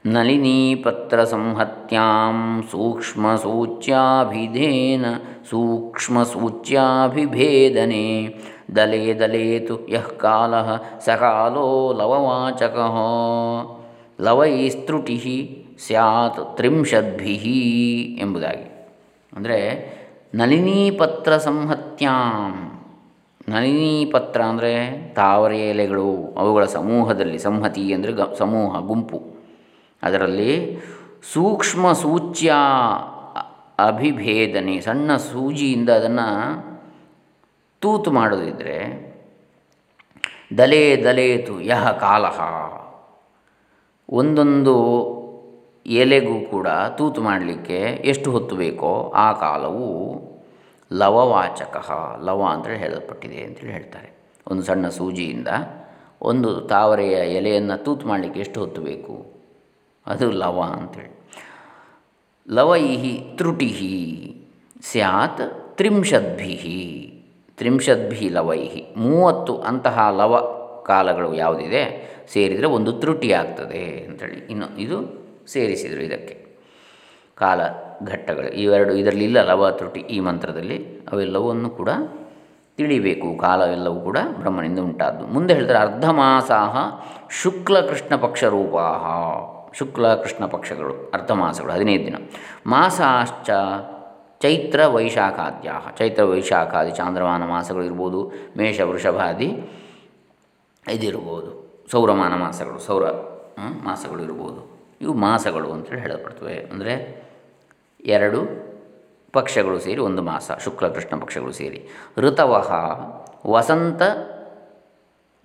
ನಳಿನೀಪತ್ರ ಸಂಹತ್ಯಾಂ ಸೂಕ್ಷ್ಮಸೂಚ್ಯಾಭಿಧೇನ ಸೂಕ್ಷ್ಮಸೂಚ್ಯಾಭಿಭೇದನೆ ದಲೆ ದಲೇತು ಯಃ ಕಾಲ ಸಕಾಲೋ ಲವವಾಚಕ. ಲವೈಸ್ತೃಟಿ ಸ್ಯಾತ್ ತ್ರಿಂಶದ್ಭಿ ಎಂಬುದಾಗಿ. ಅಂದರೆ ನಳಿನೀಪತ್ರ ಸಂಹತ್ಯಾಂ. ನಳಿನೀಪತ್ರ ಅಂದರೆ ತಾವರೆ ಎಲೆಗಳು, ಅವುಗಳ ಸಮೂಹದಲ್ಲಿ ಸಂಹತಿ ಅಂದರೆ ಗ, ಸಮೂಹ, ಗುಂಪು. ಅದರಲ್ಲಿ ಸೂಕ್ಷ್ಮ ಸೂಚ್ಯ ಅಭಿಭೇದನೆ, ಸಣ್ಣ ಸೂಜಿಯಿಂದ ಅದನ್ನು ತೂತು ಮಾಡೋದಿದ್ದರೆ ದಲೆ ದಲೇತು ಯಹ ಕಾಲಹ ಒಂದೊಂದು ಎಲೆಗೂ ಕೂಡ ತೂತು ಮಾಡಲಿಕ್ಕೆ ಎಷ್ಟು ಹೊತ್ತು ಬೇಕೋ ಆ ಕಾಲವು ಲವವಾಚಕ. ಲವ ಅಂತೇಳಿ ಹೇಳಲ್ಪಟ್ಟಿದೆ ಅಂತೇಳಿ ಹೇಳ್ತಾರೆ. ಒಂದು ಸಣ್ಣ ಸೂಜಿಯಿಂದ ಒಂದು ತಾವರೆಯ ಎಲೆಯನ್ನು ತೂತು ಮಾಡಲಿಕ್ಕೆ ಎಷ್ಟು ಹೊತ್ತು ಬೇಕು? ಅದು ಲವ ಅಂತೇಳಿ. ಲವೈಹಿ ತ್ರುಟಿ ಸ್ಯಾತ್ ತ್ರಿಂಶದ್ಭಿ ತ್ರಿಂಶದ್ಭಿ ಲವೈಹಿ ಮೂವತ್ತು ಅಂತಹ ಲವ ಕಾಲಗಳು ಯಾವುದಿದೆ? ಸೇರಿದರೆ ಒಂದು ತ್ರುಟಿ ಆಗ್ತದೆ ಅಂಥೇಳಿ ಇನ್ನು ಇದು ಸೇರಿಸಿದರು ಇದಕ್ಕೆ. ಕಾಲ ಘಟ್ಟಗಳು. ಇವೆರಡು ಇದರಲ್ಲಿ ಇಲ್ಲ ಲವ ತ್ರುಟಿ ಈ ಮಂತ್ರದಲ್ಲಿ. ಅವೆಲ್ಲವನ್ನು ಕೂಡ ತಿಳಿಬೇಕು. ಕಾಲವೆಲ್ಲವೂ ಕೂಡ ಬ್ರಹ್ಮನಿಂದ ಉಂಟಾದ್ದು. ಮುಂದೆ ಹೇಳಿದರೆ ಅರ್ಧಮಾಸಾಹ ಶುಕ್ಲ ಕೃಷ್ಣ ಪಕ್ಷ ರೂಪಾಹ. ಶುಕ್ಲ ಕೃಷ್ಣ ಪಕ್ಷಗಳು, ಅರ್ಧಮಾಸಗಳು, ಹದಿನೈದು ದಿನ. ಮಾಸಾಶ್ಚ ಚೈತ್ರ ವೈಶಾಖಾದ್ಯ ಚೈತ್ರ ವೈಶಾಖಾದಿ, ಚಾಂದ್ರಮಾನ ಮಾಸಗಳು ಇರ್ಬೋದು, ಮೇಷ, ವೃಷಭಾದಿ ಇದಿರ್ಬೋದು. ಸೌರಮಾನ ಮಾಸಗಳು, ಸೌರ ಮಾಸಗಳು ಇರ್ಬೋದು. ಇವು ಮಾಸಗಳು ಅಂತೇಳಿ ಹೇಳಲ್ಪಡ್ತವೆ. ಅಂದರೆ ಎರಡು ಪಕ್ಷಗಳು ಸೇರಿ ಒಂದು ಮಾಸ, ಶುಕ್ಲ, ಕೃಷ್ಣ ಪಕ್ಷಗಳು ಸೇರಿ. ಋತವಹ, ವಸಂತ,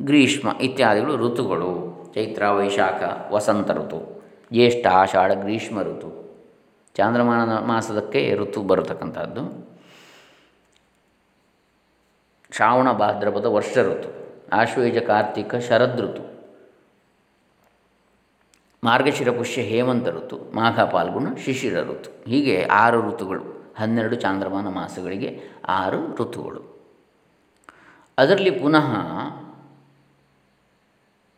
ಗ್ರೀಷ್ಮ ಇತ್ಯಾದಿಗಳು ಋತುಗಳು. ಚೈತ್ರ, ವೈಶಾಖ, ವಸಂತ ಋತು. ಜ್ಯೇಷ್ಠ, ಆಷಾಢ, ಗ್ರೀಷ್ಮ ಋತು. ಚಾಂದ್ರಮಾನ ಮಾಸದಕ್ಕೆ ಋತು ಬರತಕ್ಕಂಥದ್ದು. ಶ್ರಾವಣ ಭಾದ್ರಪದ ವರ್ಷ ಋತು, ಆಶ್ವೇಜ ಕಾರ್ತಿಕ ಶರದ್ ಋತು, ಮಾರ್ಗಶಿರ ಪುಷ್ಯ ಹೇಮಂತ ಋತು, ಮಾಘ ಪಾಲ್ಗುಣ ಶಿಶಿರ ಋತು, ಹೀಗೆ ಆರು ಋತುಗಳು, ಹನ್ನೆರಡು ಚಾಂದ್ರಮಾನ ಮಾಸಗಳಿಗೆ ಆರು ಋತುಗಳು. ಅದರಲ್ಲಿ ಪುನಃ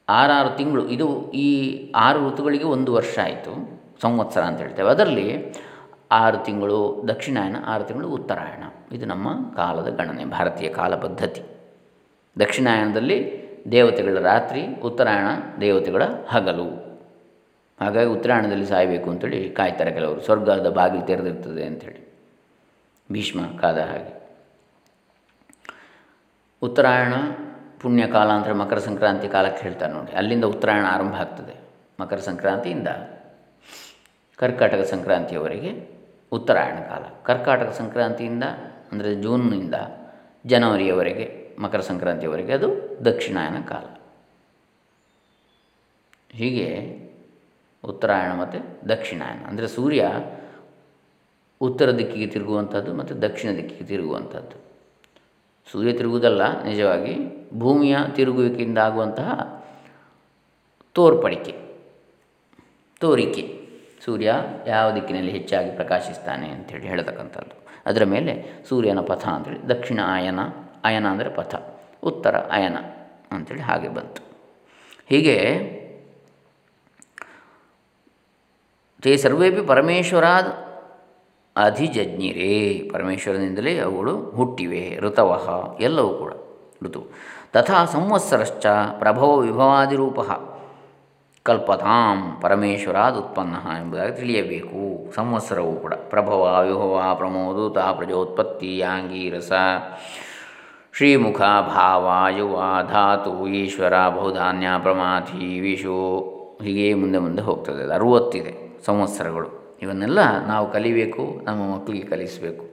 ಆರಾರು ತಿಂಗಳು, ಇದು ಈ ಆರು ಋತುಗಳಿಗೆ ಒಂದು ವರ್ಷ ಆಯಿತು. ಸಂವತ್ಸರ ಅಂತ ಹೇಳ್ತೇವೆ ಅದರಲ್ಲಿ ಆರು ತಿಂಗಳು ದಕ್ಷಿಣಾಯನ, ಆರು ತಿಂಗಳು ಉತ್ತರಾಯಣ. ಇದು ನಮ್ಮ ಕಾಲದ ಗಣನೆ, ಭಾರತೀಯ ಕಾಲ ಪದ್ಧತಿ. ದಕ್ಷಿಣಾಯನದಲ್ಲಿ ದೇವತೆಗಳ ರಾತ್ರಿ, ಉತ್ತರಾಯಣ ದೇವತೆಗಳ ಹಗಲು. ಹಾಗಾಗಿ ಉತ್ತರಾಯಣದಲ್ಲಿ ಸಾಯಬೇಕು ಅಂತೇಳಿ ಕಾಯ್ತಾರೆ ಕೆಲವರು. ಸ್ವರ್ಗದ ಬಾಗಿಲು ತೆರೆದಿರ್ತದೆ ಅಂಥೇಳಿ. ಭೀಷ್ಮ ಕಾದ ಹಾಗೆ. ಉತ್ತರಾಯಣ ಪುಣ್ಯ ಕಾಲ ಅಂದರೆ ಮಕರ ಸಂಕ್ರಾಂತಿ ಕಾಲಕ್ಕೆ ಹೇಳ್ತಾರೆ ನೋಡಿ. ಅಲ್ಲಿಂದ ಉತ್ತರಾಯಣ ಆರಂಭ ಆಗ್ತದೆ. ಮಕರ ಸಂಕ್ರಾಂತಿಯಿಂದ. ಕರ್ಕಾಟಕ ಸಂಕ್ರಾಂತಿಯವರೆಗೆ ಉತ್ತರಾಯಣ ಕಾಲ. ಕರ್ಕಾಟಕ ಸಂಕ್ರಾಂತಿಯಿಂದ ಅಂದರೆ ಜೂನ್ನಿಂದ ಜನವರಿಯವರೆಗೆ, ಮಕರ ಸಂಕ್ರಾಂತಿಯವರೆಗೆ ಅದು ದಕ್ಷಿಣಾಯನ ಕಾಲ. ಹೀಗೆ ಉತ್ತರಾಯಣ ಮತ್ತು ದಕ್ಷಿಣಾಯನ. ಅಂದರೆ ಸೂರ್ಯ ಉತ್ತರ ದಿಕ್ಕಿಗೆ ತಿರುಗುವಂಥದ್ದು ಮತ್ತು ದಕ್ಷಿಣ ದಿಕ್ಕಿಗೆ ತಿರುಗುವಂಥದ್ದು ಸೂರ್ಯ ತಿರುಗುವುದಲ್ಲ, ನಿಜವಾಗಿ ಭೂಮಿಯ ತಿರುಗುವಿಕೆಯಿಂದ ಆಗುವಂತಹ ತೋರ್ಪಡಿಕೆ, ತೋರಿಕೆ. ಸೂರ್ಯ ಯಾವ ದಿಕ್ಕಿನಲ್ಲಿ ಹೆಚ್ಚಾಗಿ ಪ್ರಕಾಶಿಸ್ತಾನೆ ಅಂಥೇಳಿ ಹೇಳತಕ್ಕಂಥದ್ದು. ಅದರ ಮೇಲೆ ಸೂರ್ಯನ ಪಥ ಅಂಥೇಳಿ ದಕ್ಷಿಣ ಅಯನ ಅಯನ ಅಂದರೆ ಪಥ, ಉತ್ತರ ಅಯನ ಅಂಥೇಳಿ ಹಾಗೆ ಬಂತು. ಹೀಗೆ ತೇ ಸರ್ವೇಪಿ ಪರಮೇಶ್ವರಾದ ಅಧಿಜಜ್ಞಿರೇ. ಪರಮೇಶ್ವರನಿಂದಲೇ ಅವುಗಳು ಹುಟ್ಟಿವೆ ಋತವಃ ಎಲ್ಲವೂ ಕೂಡ ಋತು. ತಥಾ ಸಂವತ್ಸರಶ್ಚ ಪ್ರಭವ ವಿಭವಾದಿರೂಪ. ಕಲ್ಪತಾಂ ಪರಮೇಶ್ವರಾದ ಉತ್ಪನ್ನ ಎಂಬುದಾಗಿ ತಿಳಿಯಬೇಕು. ಸಂವತ್ಸರವು ಕೂಡ. ಪ್ರಭವ, ವಿಭವ, ಪ್ರಮೋದೂತ, ಪ್ರಜೋತ್ಪತ್ತಿ, ಯಾಂಗೀರಸ ಶ್ರೀಮುಖ ಭಾವ ಯುವ, ಧಾತು, ಈಶ್ವರ, ಬಹುಧಾನ್ಯ, ಪ್ರಮಾಥಿ, ವಿಶು ಹೀಗೆ ಮುಂದೆ ಮುಂದೆ ಹೋಗ್ತದೆ. ಅರುವತ್ತಿದೆ ಸಂವತ್ಸರಗಳು. ಇವನ್ನೆಲ್ಲ ನಾವು ಕಲಿಬೇಕು, ನಮ್ಮ ಮಕ್ಕಳಿಗೆ ಕಲಿಸಬೇಕು.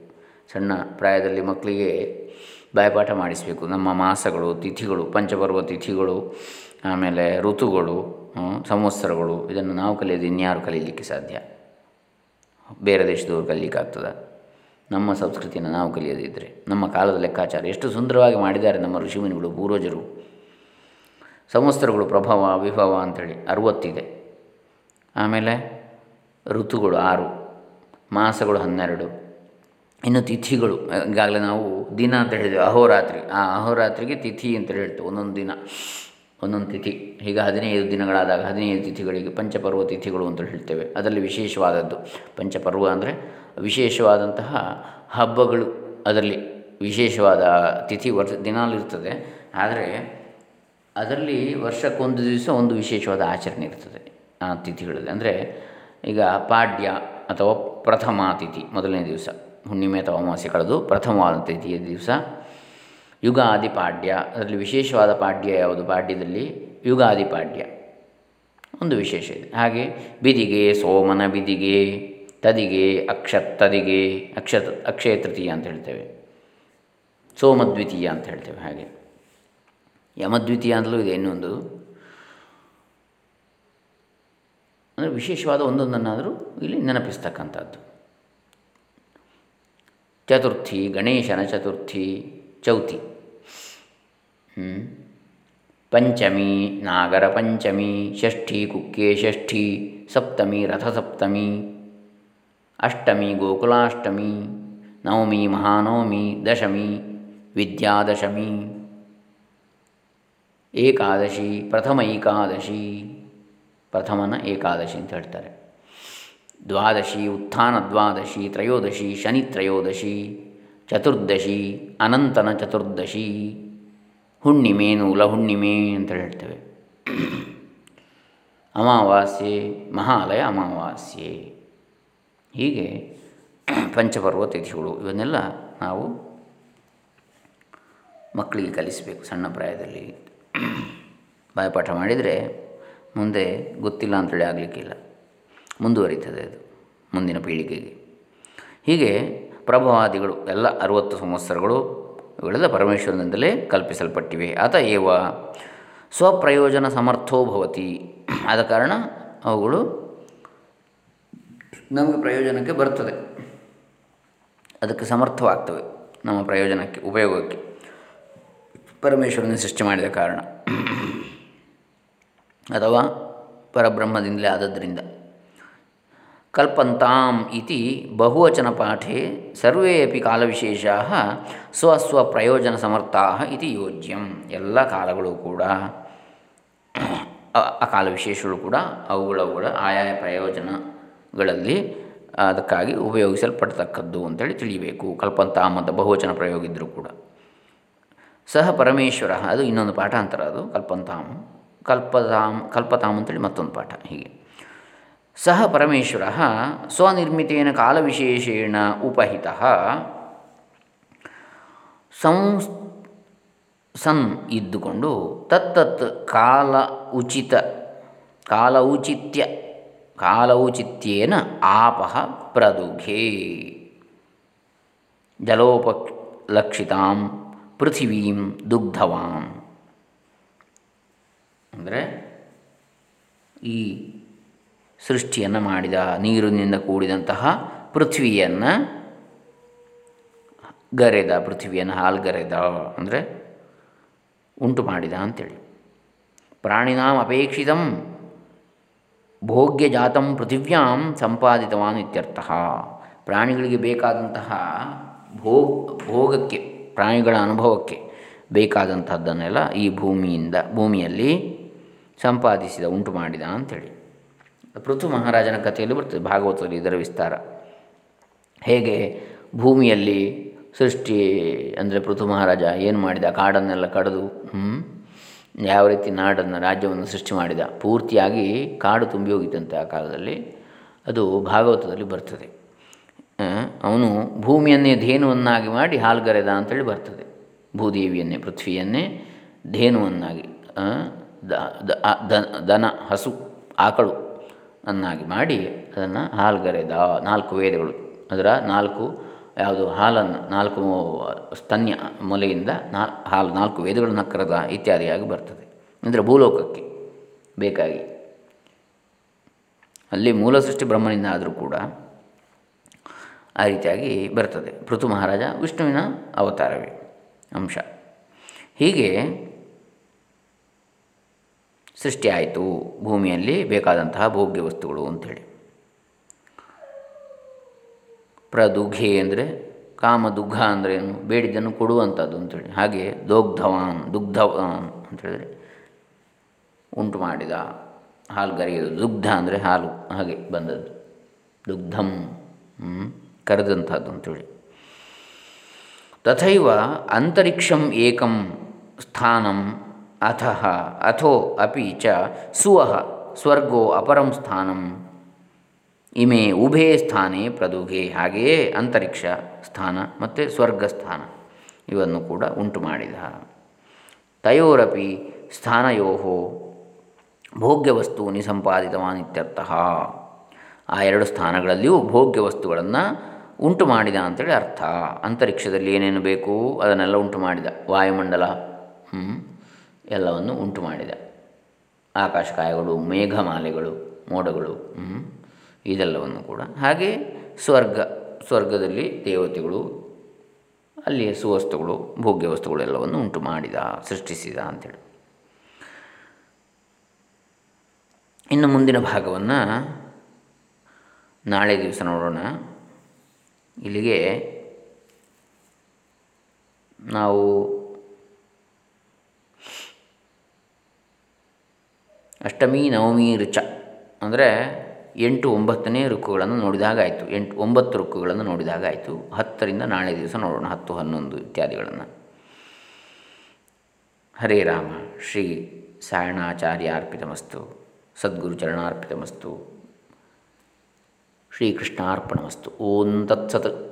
ಸಣ್ಣ ಪ್ರಾಯದಲ್ಲಿ ಮಕ್ಕಳಿಗೆ ಬಾಯಪಾಠ ಮಾಡಿಸಬೇಕು. ನಮ್ಮ ಮಾಸಗಳು, ತಿಥಿಗಳು, ಪಂಚಪರ್ವ ತಿಥಿಗಳು, ಆಮೇಲೆ ಋತುಗಳು ಸಂವತ್ಸರಗಳು, ಇದನ್ನು ನಾವು ಕಲಿಯೋದು ಇನ್ಯಾರು ಕಲಿಯಲಿಕ್ಕೆ ಸಾಧ್ಯ? ಬೇರೆ ದೇಶದವರು ಕಲಿಯಲಿಕ್ಕಾಗ್ತದೆ ನಮ್ಮ ಸಂಸ್ಕೃತಿಯನ್ನು ನಾವು ಕಲಿಯೋದಿದ್ದರೆ ನಮ್ಮ ಕಾಲದ ಲೆಕ್ಕಾಚಾರ ಎಷ್ಟು ಸುಂದರವಾಗಿ ಮಾಡಿದ್ದಾರೆ ನಮ್ಮ ಋಷಿಮುನಿಗಳು, ಪೂರ್ವಜರು. ಸಂವತ್ಸರಗಳು ಪ್ರಭಾವ, ವಿಭವ ಅಂಥೇಳಿ ಅರುವತ್ತಿದೆ. ಆಮೇಲೆ ಋತುಗಳು ಆರು, ಮಾಸಗಳು ಹನ್ನೆರಡು, ಇನ್ನು ತಿಥಿಗಳು, ಈಗಾಗಲೇ ನಾವು ದಿನ ಅಂತ ಹೇಳಿದ್ವಿ, ಅಹೋರಾತ್ರಿ. ಆ ಅಹೋರಾತ್ರಿಗೆ ತಿಥಿ ಅಂತ ಹೇಳ್ತೇವೆ, ಒಂದೊಂದು ದಿನ. ಒಂದೊಂದು ತಿಥಿ ಈಗ ಹದಿನೈದು ದಿನಗಳಾದಾಗ ಹದಿನೈದು ತಿಥಿಗಳಿಗೆ ಪಂಚಪರ್ವ ತಿಥಿಗಳು ಅಂತ ಹೇಳ್ತೇವೆ. ಅದರಲ್ಲಿ ವಿಶೇಷವಾದದ್ದು. ಪಂಚಪರ್ವ ಅಂದರೆ ವಿಶೇಷವಾದಂತಹ ಹಬ್ಬಗಳು. ಅದರಲ್ಲಿ ವಿಶೇಷವಾದ ತಿಥಿ ವರ್ಷ ದಿನಾಲಿರ್ತದೆ ಆದರೆ ಅದರಲ್ಲಿ ವರ್ಷಕ್ಕೊಂದು ದಿವಸ ಒಂದು ವಿಶೇಷವಾದ ಆಚರಣೆ ಇರ್ತದೆ ಆ ತಿಥಿಗಳಲ್ಲಿ. ಅಂದರೆ ಈಗ ಪಾಡ್ಯ ಅಥವಾ ಪ್ರಥಮ ತಿಥಿ ಮೊದಲನೇ ದಿವಸ. ಹುಣ್ಣಿಮೆ ಅಥವಾ ಅಮಾವಾಸ್ಯೆ ಕಳೆದು ಪ್ರಥಮವಾದ ತಿಥಿಯ ದಿವಸ. ಯುಗಾದಿ ಪಾಡ್ಯ ಅದರಲ್ಲಿ ವಿಶೇಷವಾದ ಪಾಡ್ಯ ಯಾವುದು? ಪಾಡ್ಯದಲ್ಲಿ ಯುಗಾದಿ ಪಾಡ್ಯ ಒಂದು ವಿಶೇಷ ಇದೆ. ಹಾಗೆ ಬಿದಿಗೆ, ಸೋಮನ ಬಿದಿಗೆ, ತದಿಗೆ ಅಕ್ಷತ್ತದಿಗೆ ಅಕ್ಷ ಅಕ್ಷಯ ತೃತೀಯ ಅಂತ ಹೇಳ್ತೇವೆ. ಸೋಮದ್ವಿತೀಯ ಅಂತ ಹೇಳ್ತೇವೆ ಹಾಗೆ. ಯಮದ್ವಿತೀಯ ಅಂತಲೂ ಇದೆ ಇನ್ನೊಂದು. ಅಂದರೆ ವಿಶೇಷವಾದ ಒಂದೊಂದನ್ನಾದರೂ ಇಲ್ಲಿ ನೆನಪಿಸ್ತಕ್ಕಂಥದ್ದು. ಚತುರ್ಥಿ, ಗಣೇಶನ ಚತುರ್ಥಿ ಚೌತಿ. ಪಂಚಮಿ, ನಾಗರ ಪಂಚಮಿ, ಷಷ್ಠಿ, ಕುಕ್ಕೆ ಷಷ್ಠಿ, ಸಪ್ತಮಿ, ರಥಸಪ್ತಮಿ, ಅಷ್ಟಮಿ, ಗೋಕುಲಾಷ್ಟಮಿ, ನವಮಿ, ಮಹಾನವಮಿ, ದಶಮಿ, ವಿದ್ಯಾದಶಮಿ, ಏಕಾದಶಿ, ಪ್ರಥಮ ಏಕಾದಶಿ, ಪ್ರಥಮನ ಏಕಾದಶಿ ಅಂತ ಹೇಳ್ತಾರೆ. ದ್ವಾದಶಿ, ಉತ್ಥಾನ ದ್ವಾದಶಿ, ತ್ರಯೋದಶಿ, ಶನಿ ತ್ರಯೋದಶಿ ಚತುರ್ದಶಿ, ಅನಂತನ ಚತುರ್ದಶಿ, ಹುಣ್ಣಿಮೆ, ನೂಲ ಹುಣ್ಣಿಮೆ ಅಂತ ಹೇಳ್ತೇವೆ. ಅಮಾವಾಸ್ಯೆ, ಮಹಾಲಯ ಅಮಾವಾಸ್ಯೆ. ಹೀಗೆ ಪಂಚಪರ್ವ, ತಿಥಿಗಳು, ಇವನ್ನೆಲ್ಲ ನಾವು ಮಕ್ಕಳಿಗೆ ಕಲಿಸಬೇಕು ಸಣ್ಣ ಪ್ರಾಯದಲ್ಲಿ. ಬಾಯಪಾಠ ಮಾಡಿದರೆ ಮುಂದೆ ಗೊತ್ತಿಲ್ಲ ಅಂತೇಳಿ ಆಗಲಿಕ್ಕಿಲ್ಲ. ಮುಂದುವರಿತದೆ ಅದು, ಮುಂದಿನ ಪೀಳಿಗೆಗೆ. ಹೀಗೆ ಪ್ರಭವಾದಿಗಳು, ಎಲ್ಲ ಅರುವತ್ತು ಸಂವತ್ಸರಗಳು ಇವುಗಳೆಲ್ಲ ಪರಮೇಶ್ವರನಿಂದಲೇ ಕಲ್ಪಿಸಲ್ಪಟ್ಟಿವೆ. ಅತ ಏವ? ಸ್ವಪ್ರಯೋಜನ ಸಮರ್ಥೋ ಭವತಿ. ಆದ ಕಾರಣ ಅವುಗಳು ನಮಗೆ ಪ್ರಯೋಜನಕ್ಕೆ ಬರ್ತದೆ. ಅದಕ್ಕೆ ಸಮರ್ಥವಾಗ್ತವೆ ನಮ್ಮ ಪ್ರಯೋಜನಕ್ಕೆ, ಉಪಯೋಗಕ್ಕೆ. ಪರಮೇಶ್ವರನ ಸೃಷ್ಟಿ ಮಾಡಿದ ಕಾರಣ. ಅಥವಾ ಪರಬ್ರಹ್ಮದಿಂದಲೇ ಆದದ್ದರಿಂದ ಕಲ್ಪಂತಾಂ ಇತಿ ಬಹುವಚನ ಪಾಠೆ ಸರ್ವೇ ಅಪಿ ಕಾಲವಿಶೇಷಾ ಸ್ವಸ್ವ ಪ್ರಯೋಜನ ಸಮರ್ಥ ಇತಿ ಯೋಜ್ಯಂ. ಎಲ್ಲ ಕಾಲಗಳು ಕೂಡ ಆ ಕಾಲ ವಿಶೇಷಗಳು ಕೂಡ ಅವುಗಳವುಗಳ ಆಯಾಯ ಪ್ರಯೋಜನಗಳಲ್ಲಿ ಅದಕ್ಕಾಗಿ ಉಪಯೋಗಿಸಲ್ಪಡ್ತಕ್ಕದ್ದು ಅಂತೇಳಿ ತಿಳಿಯಬೇಕು ಕಲ್ಪಂತಾಮ್ ಅಂತ ಬಹುವಚನ ಪ್ರಯೋಗ ಇದ್ದರೂ ಕೂಡ. ಸಹ ಪರಮೇಶ್ವರ, ಅದು ಇನ್ನೊಂದು ಪಾಠ ಅಂತಾರೆ ಅದು ಕಲ್ಪಂತಾಮ್ ಕಲ್ಪತಾಮ್ ಕಲ್ಪತಾಮ್ ಅಂತೇಳಿ ಮತ್ತೊಂದು ಪಾಠ ಹೀಗೆ. ಸಹ ಪರಮೇಶ್ವರ ಸ್ವನಿರ್ಮಿತೇನ ಕಾಲವಿಶೇಷೇಣ ಉಪಹಿತ ಸಂಸ್ ಸನ್ ಇದ್ದುಕೊಂಡು ತತ್ತತ್ ಕಾಲ ಉಚಿತ ಕಾಲ ಔಚಿತ್ಯ ಕಾಲ ಔಚಿತ್ಯೇನ ಆಪಃ ಪ್ರದುಘೆ ಜಲೋಪಲಕ್ಷಿತಾಂ ಪೃಥಿವೀಂ ದುಗ್ಧವಾಂ ಅಂದರೆ ಈ ಸೃಷ್ಟಿಯನ್ನು ಮಾಡಿದ, ನೀರಿನಿಂದ ಕೂಡಿದಂತಹ ಪೃಥ್ವಿಯನ್ನು ಗರೆದ, ಪೃಥ್ವಿಯನ್ನು ಹಾಲ್ಗರೆದ ಅಂದರೆ ಉಂಟು ಮಾಡಿದ ಅಂತೇಳಿ. ಪ್ರಾಣಿನಾಂ ಅಪೇಕ್ಷಿತ ಭೋಗ್ಯ ಜಾತಂ ಪೃಥಿವ್ಯಾಂ ಸಂಪಾದಿತವಾನ್ ಇತ್ಯರ್ಥ. ಪ್ರಾಣಿಗಳಿಗೆ ಬೇಕಾದಂತಹ ಭೋಗ, ಭೋಗಕ್ಕೆ, ಪ್ರಾಣಿಗಳ ಅನುಭವಕ್ಕೆ ಬೇಕಾದಂತಹದ್ದನ್ನೆಲ್ಲ ಈ ಭೂಮಿಯಿಂದ, ಭೂಮಿಯಲ್ಲಿ ಸಂಪಾದಿಸಿದ, ಉಂಟು ಮಾಡಿದ ಅಂಥೇಳಿ ಪೃಥು ಮಹಾರಾಜನ ಕಥೆಯಲ್ಲಿ ಬರ್ತದೆ, ಭಾಗವತದಲ್ಲಿ ಇದರ ವಿಸ್ತಾರ. ಹೇಗೆ ಭೂಮಿಯಲ್ಲಿ ಸೃಷ್ಟಿ ಅಂದರೆ ಪೃಥು ಮಹಾರಾಜ ಏನು ಮಾಡಿದ, ಕಾಡನ್ನೆಲ್ಲ ಕಡಿದು ಯಾವ ರೀತಿ ನಾಡನ್ನು, ರಾಜ್ಯವನ್ನು ಸೃಷ್ಟಿ ಮಾಡಿದ, ಪೂರ್ತಿಯಾಗಿ ಕಾಡು ತುಂಬಿ ಹೋಗಿತ್ತಂತೆ ಆ ಕಾಲದಲ್ಲಿ ಅದು ಭಾಗವತದಲ್ಲಿ ಬರ್ತದೆ. ಅವನು ಭೂಮಿಯನ್ನೇ ಧೇನುವನ್ನಾಗಿ ಮಾಡಿ ಹಾಲ್ಗರೆದ ಅಂತೇಳಿ ಬರ್ತದೆ. ಭೂದೇವಿಯನ್ನೇ, ಪೃಥ್ವಿಯನ್ನೇ ಧೇನುವನ್ನಾಗಿ ದನ ಹಸು, ಆಕಳು. ಅನ್ನಾಗಿ ಮಾಡಿ ಅದನ್ನು ಹಾಲ್ಗರೆದ ನಾಲ್ಕು ವೇದಗಳು ಅದರ ನಾಲ್ಕು ಯಾವುದು ಹಾಲನ್ನು ನಾಲ್ಕು ಸ್ತನ್ಯ ಮೊಲೆಯಿಂದ ನಾ ಹಾಲು ನಾಲ್ಕು ವೇದಗಳನ್ನು ಕರೆದ ಇತ್ಯಾದಿಯಾಗಿ ಬರ್ತದೆ. ಅಂದರೆ ಭೂಲೋಕಕ್ಕೆ ಬೇಕಾಗಿ. ಅಲ್ಲಿ ಮೂಲ ಸೃಷ್ಟಿ ಬ್ರಹ್ಮನಿಂದ ಆದರೂ ಕೂಡ ಆ ರೀತಿಯಾಗಿ ಬರ್ತದೆ. ಪೃಥು ಮಹಾರಾಜ ವಿಷ್ಣುವಿನ ಅವತಾರವೇ ಅಂಶ. ಹೀಗೆ ಸೃಷ್ಟಿಯಾಯಿತು ಭೂಮಿಯಲ್ಲಿ ಬೇಕಾದಂತಹ ಭೋಗ್ಯ ವಸ್ತುಗಳು ಅಂಥೇಳಿ. ಪ್ರದುಘೆ ಅಂದರೆ ದುಃಖ ಅಂದರೆ ಏನು? ಬೇಡಿದ್ದನ್ನು ಕೊಡುವಂಥದ್ದು ಅಂಥೇಳಿ. ಹಾಗೆ ದೋಗ್ಧವಾನ್, ದುಗ್ಧವಾನ್ ಅಂಥೇಳಿದರೆ ಉಂಟು ಮಾಡಿದ ಹಾಲು ಕರೆಯೋದು ದುಗ್ಧ ಅಂದರೆ ಹಾಲು. ಹಾಗೆ ಬಂದದ್ದು. ದುಗ್ಧಂ ಕರೆದಂಥದ್ದು ಅಂಥೇಳಿ. ತಥೈವ ಅಂತರಿಕ್ಷಂ ಏಕಂ ಸ್ಥಾನಂ ಅಥ ಅಥೋ ಅಪಿ ಚ ಸುವಹ ಸ್ವರ್ಗೋ ಅಪರಂ ಸ್ಥಾನಂ ಇಮೆ ಉಭೇ ಸ್ಥಾನೇ ಪ್ರದುಗೆ ಹಾಗೆಯೇ ಅಂತರಿಕ್ಷ ಸ್ಥಾನ ಮತ್ತು ಸ್ವರ್ಗಸ್ಥಾನ ಇವನ್ನು ಕೂಡ ಉಂಟು ಮಾಡಿದ। ತಯೋರಪಿ ಸ್ಥಾನಯೋ ಭೋಗ್ಯ ಸಂಪಾದಿತವಾನ್ ಸಂಪಾದಿತವಾನಿತ್ಯರ್ಥ ಆ ಎರಡು ಸ್ಥಾನಗಳಲ್ಲಿಯೂ ಭೋಗ್ಯ ವಸ್ತುಗಳನ್ನು ಉಂಟು ಮಾಡಿದ ಅಂತೇಳಿ ಅರ್ಥ। ಅಂತರಿಕ್ಷದಲ್ಲಿ ಏನೇನು ಬೇಕು ಅದನ್ನೆಲ್ಲ ಉಂಟು ಮಾಡಿದ, ವಾಯುಮಂಡಲ ಎಲ್ಲವನ್ನು ಉಂಟು ಮಾಡಿದ ಆಕಾಶಕಾಯಗಳು, ಮೇಘಮಾಲೆಗಳು, ಮೋಡಗಳು ಇದೆಲ್ಲವನ್ನು ಕೂಡ. ಹಾಗೆ ಸ್ವರ್ಗ, ಸ್ವರ್ಗದಲ್ಲಿ ದೇವತೆಗಳು, ಅಲ್ಲಿಯ ಸುವಸ್ತುಗಳು ಭೋಗ್ಯ ವಸ್ತುಗಳೆಲ್ಲವನ್ನು ಉಂಟು ಮಾಡಿದ ಸೃಷ್ಟಿಸಿದ ಅಂಥೇಳಿ. ಇನ್ನು ಮುಂದಿನ ಭಾಗವನ್ನು ನಾಳೆ ದಿವಸ ನೋಡೋಣ. ಇಲ್ಲಿಗೆ ನಾವು ಅಷ್ಟಮಿ, ನವಮಿ ಋಚ. ಅಂದರೆ ಎಂಟು, ಒಂಬತ್ತನೇ ಋಕ್ಕುಗಳನ್ನು ನೋಡಿದಾಗ ಆಯಿತು ಎಂಟು, ಒಂಬತ್ತು ಋಕ್ಕುಗಳನ್ನು ನೋಡಿದಾಗ ಆಯಿತು ಹತ್ತರಿಂದ ನಾಳೆ ದಿವಸ ನೋಡೋಣ, ಹತ್ತು, ಹನ್ನೊಂದು ಇತ್ಯಾದಿಗಳನ್ನು. ಹರೇ ರಾಮ. ಶ್ರೀ ಸಾಯಣಾಚಾರ್ಯ ಅರ್ಪಿತಮಸ್ತು ಸದ್ಗುರು ಚರಣಾರ್ಪಿತಮಸ್ತು. ಶ್ರೀಕೃಷ್ಣಾರ್ಪಣಮಸ್ತು. ಓಂ ತತ್ಸತ್.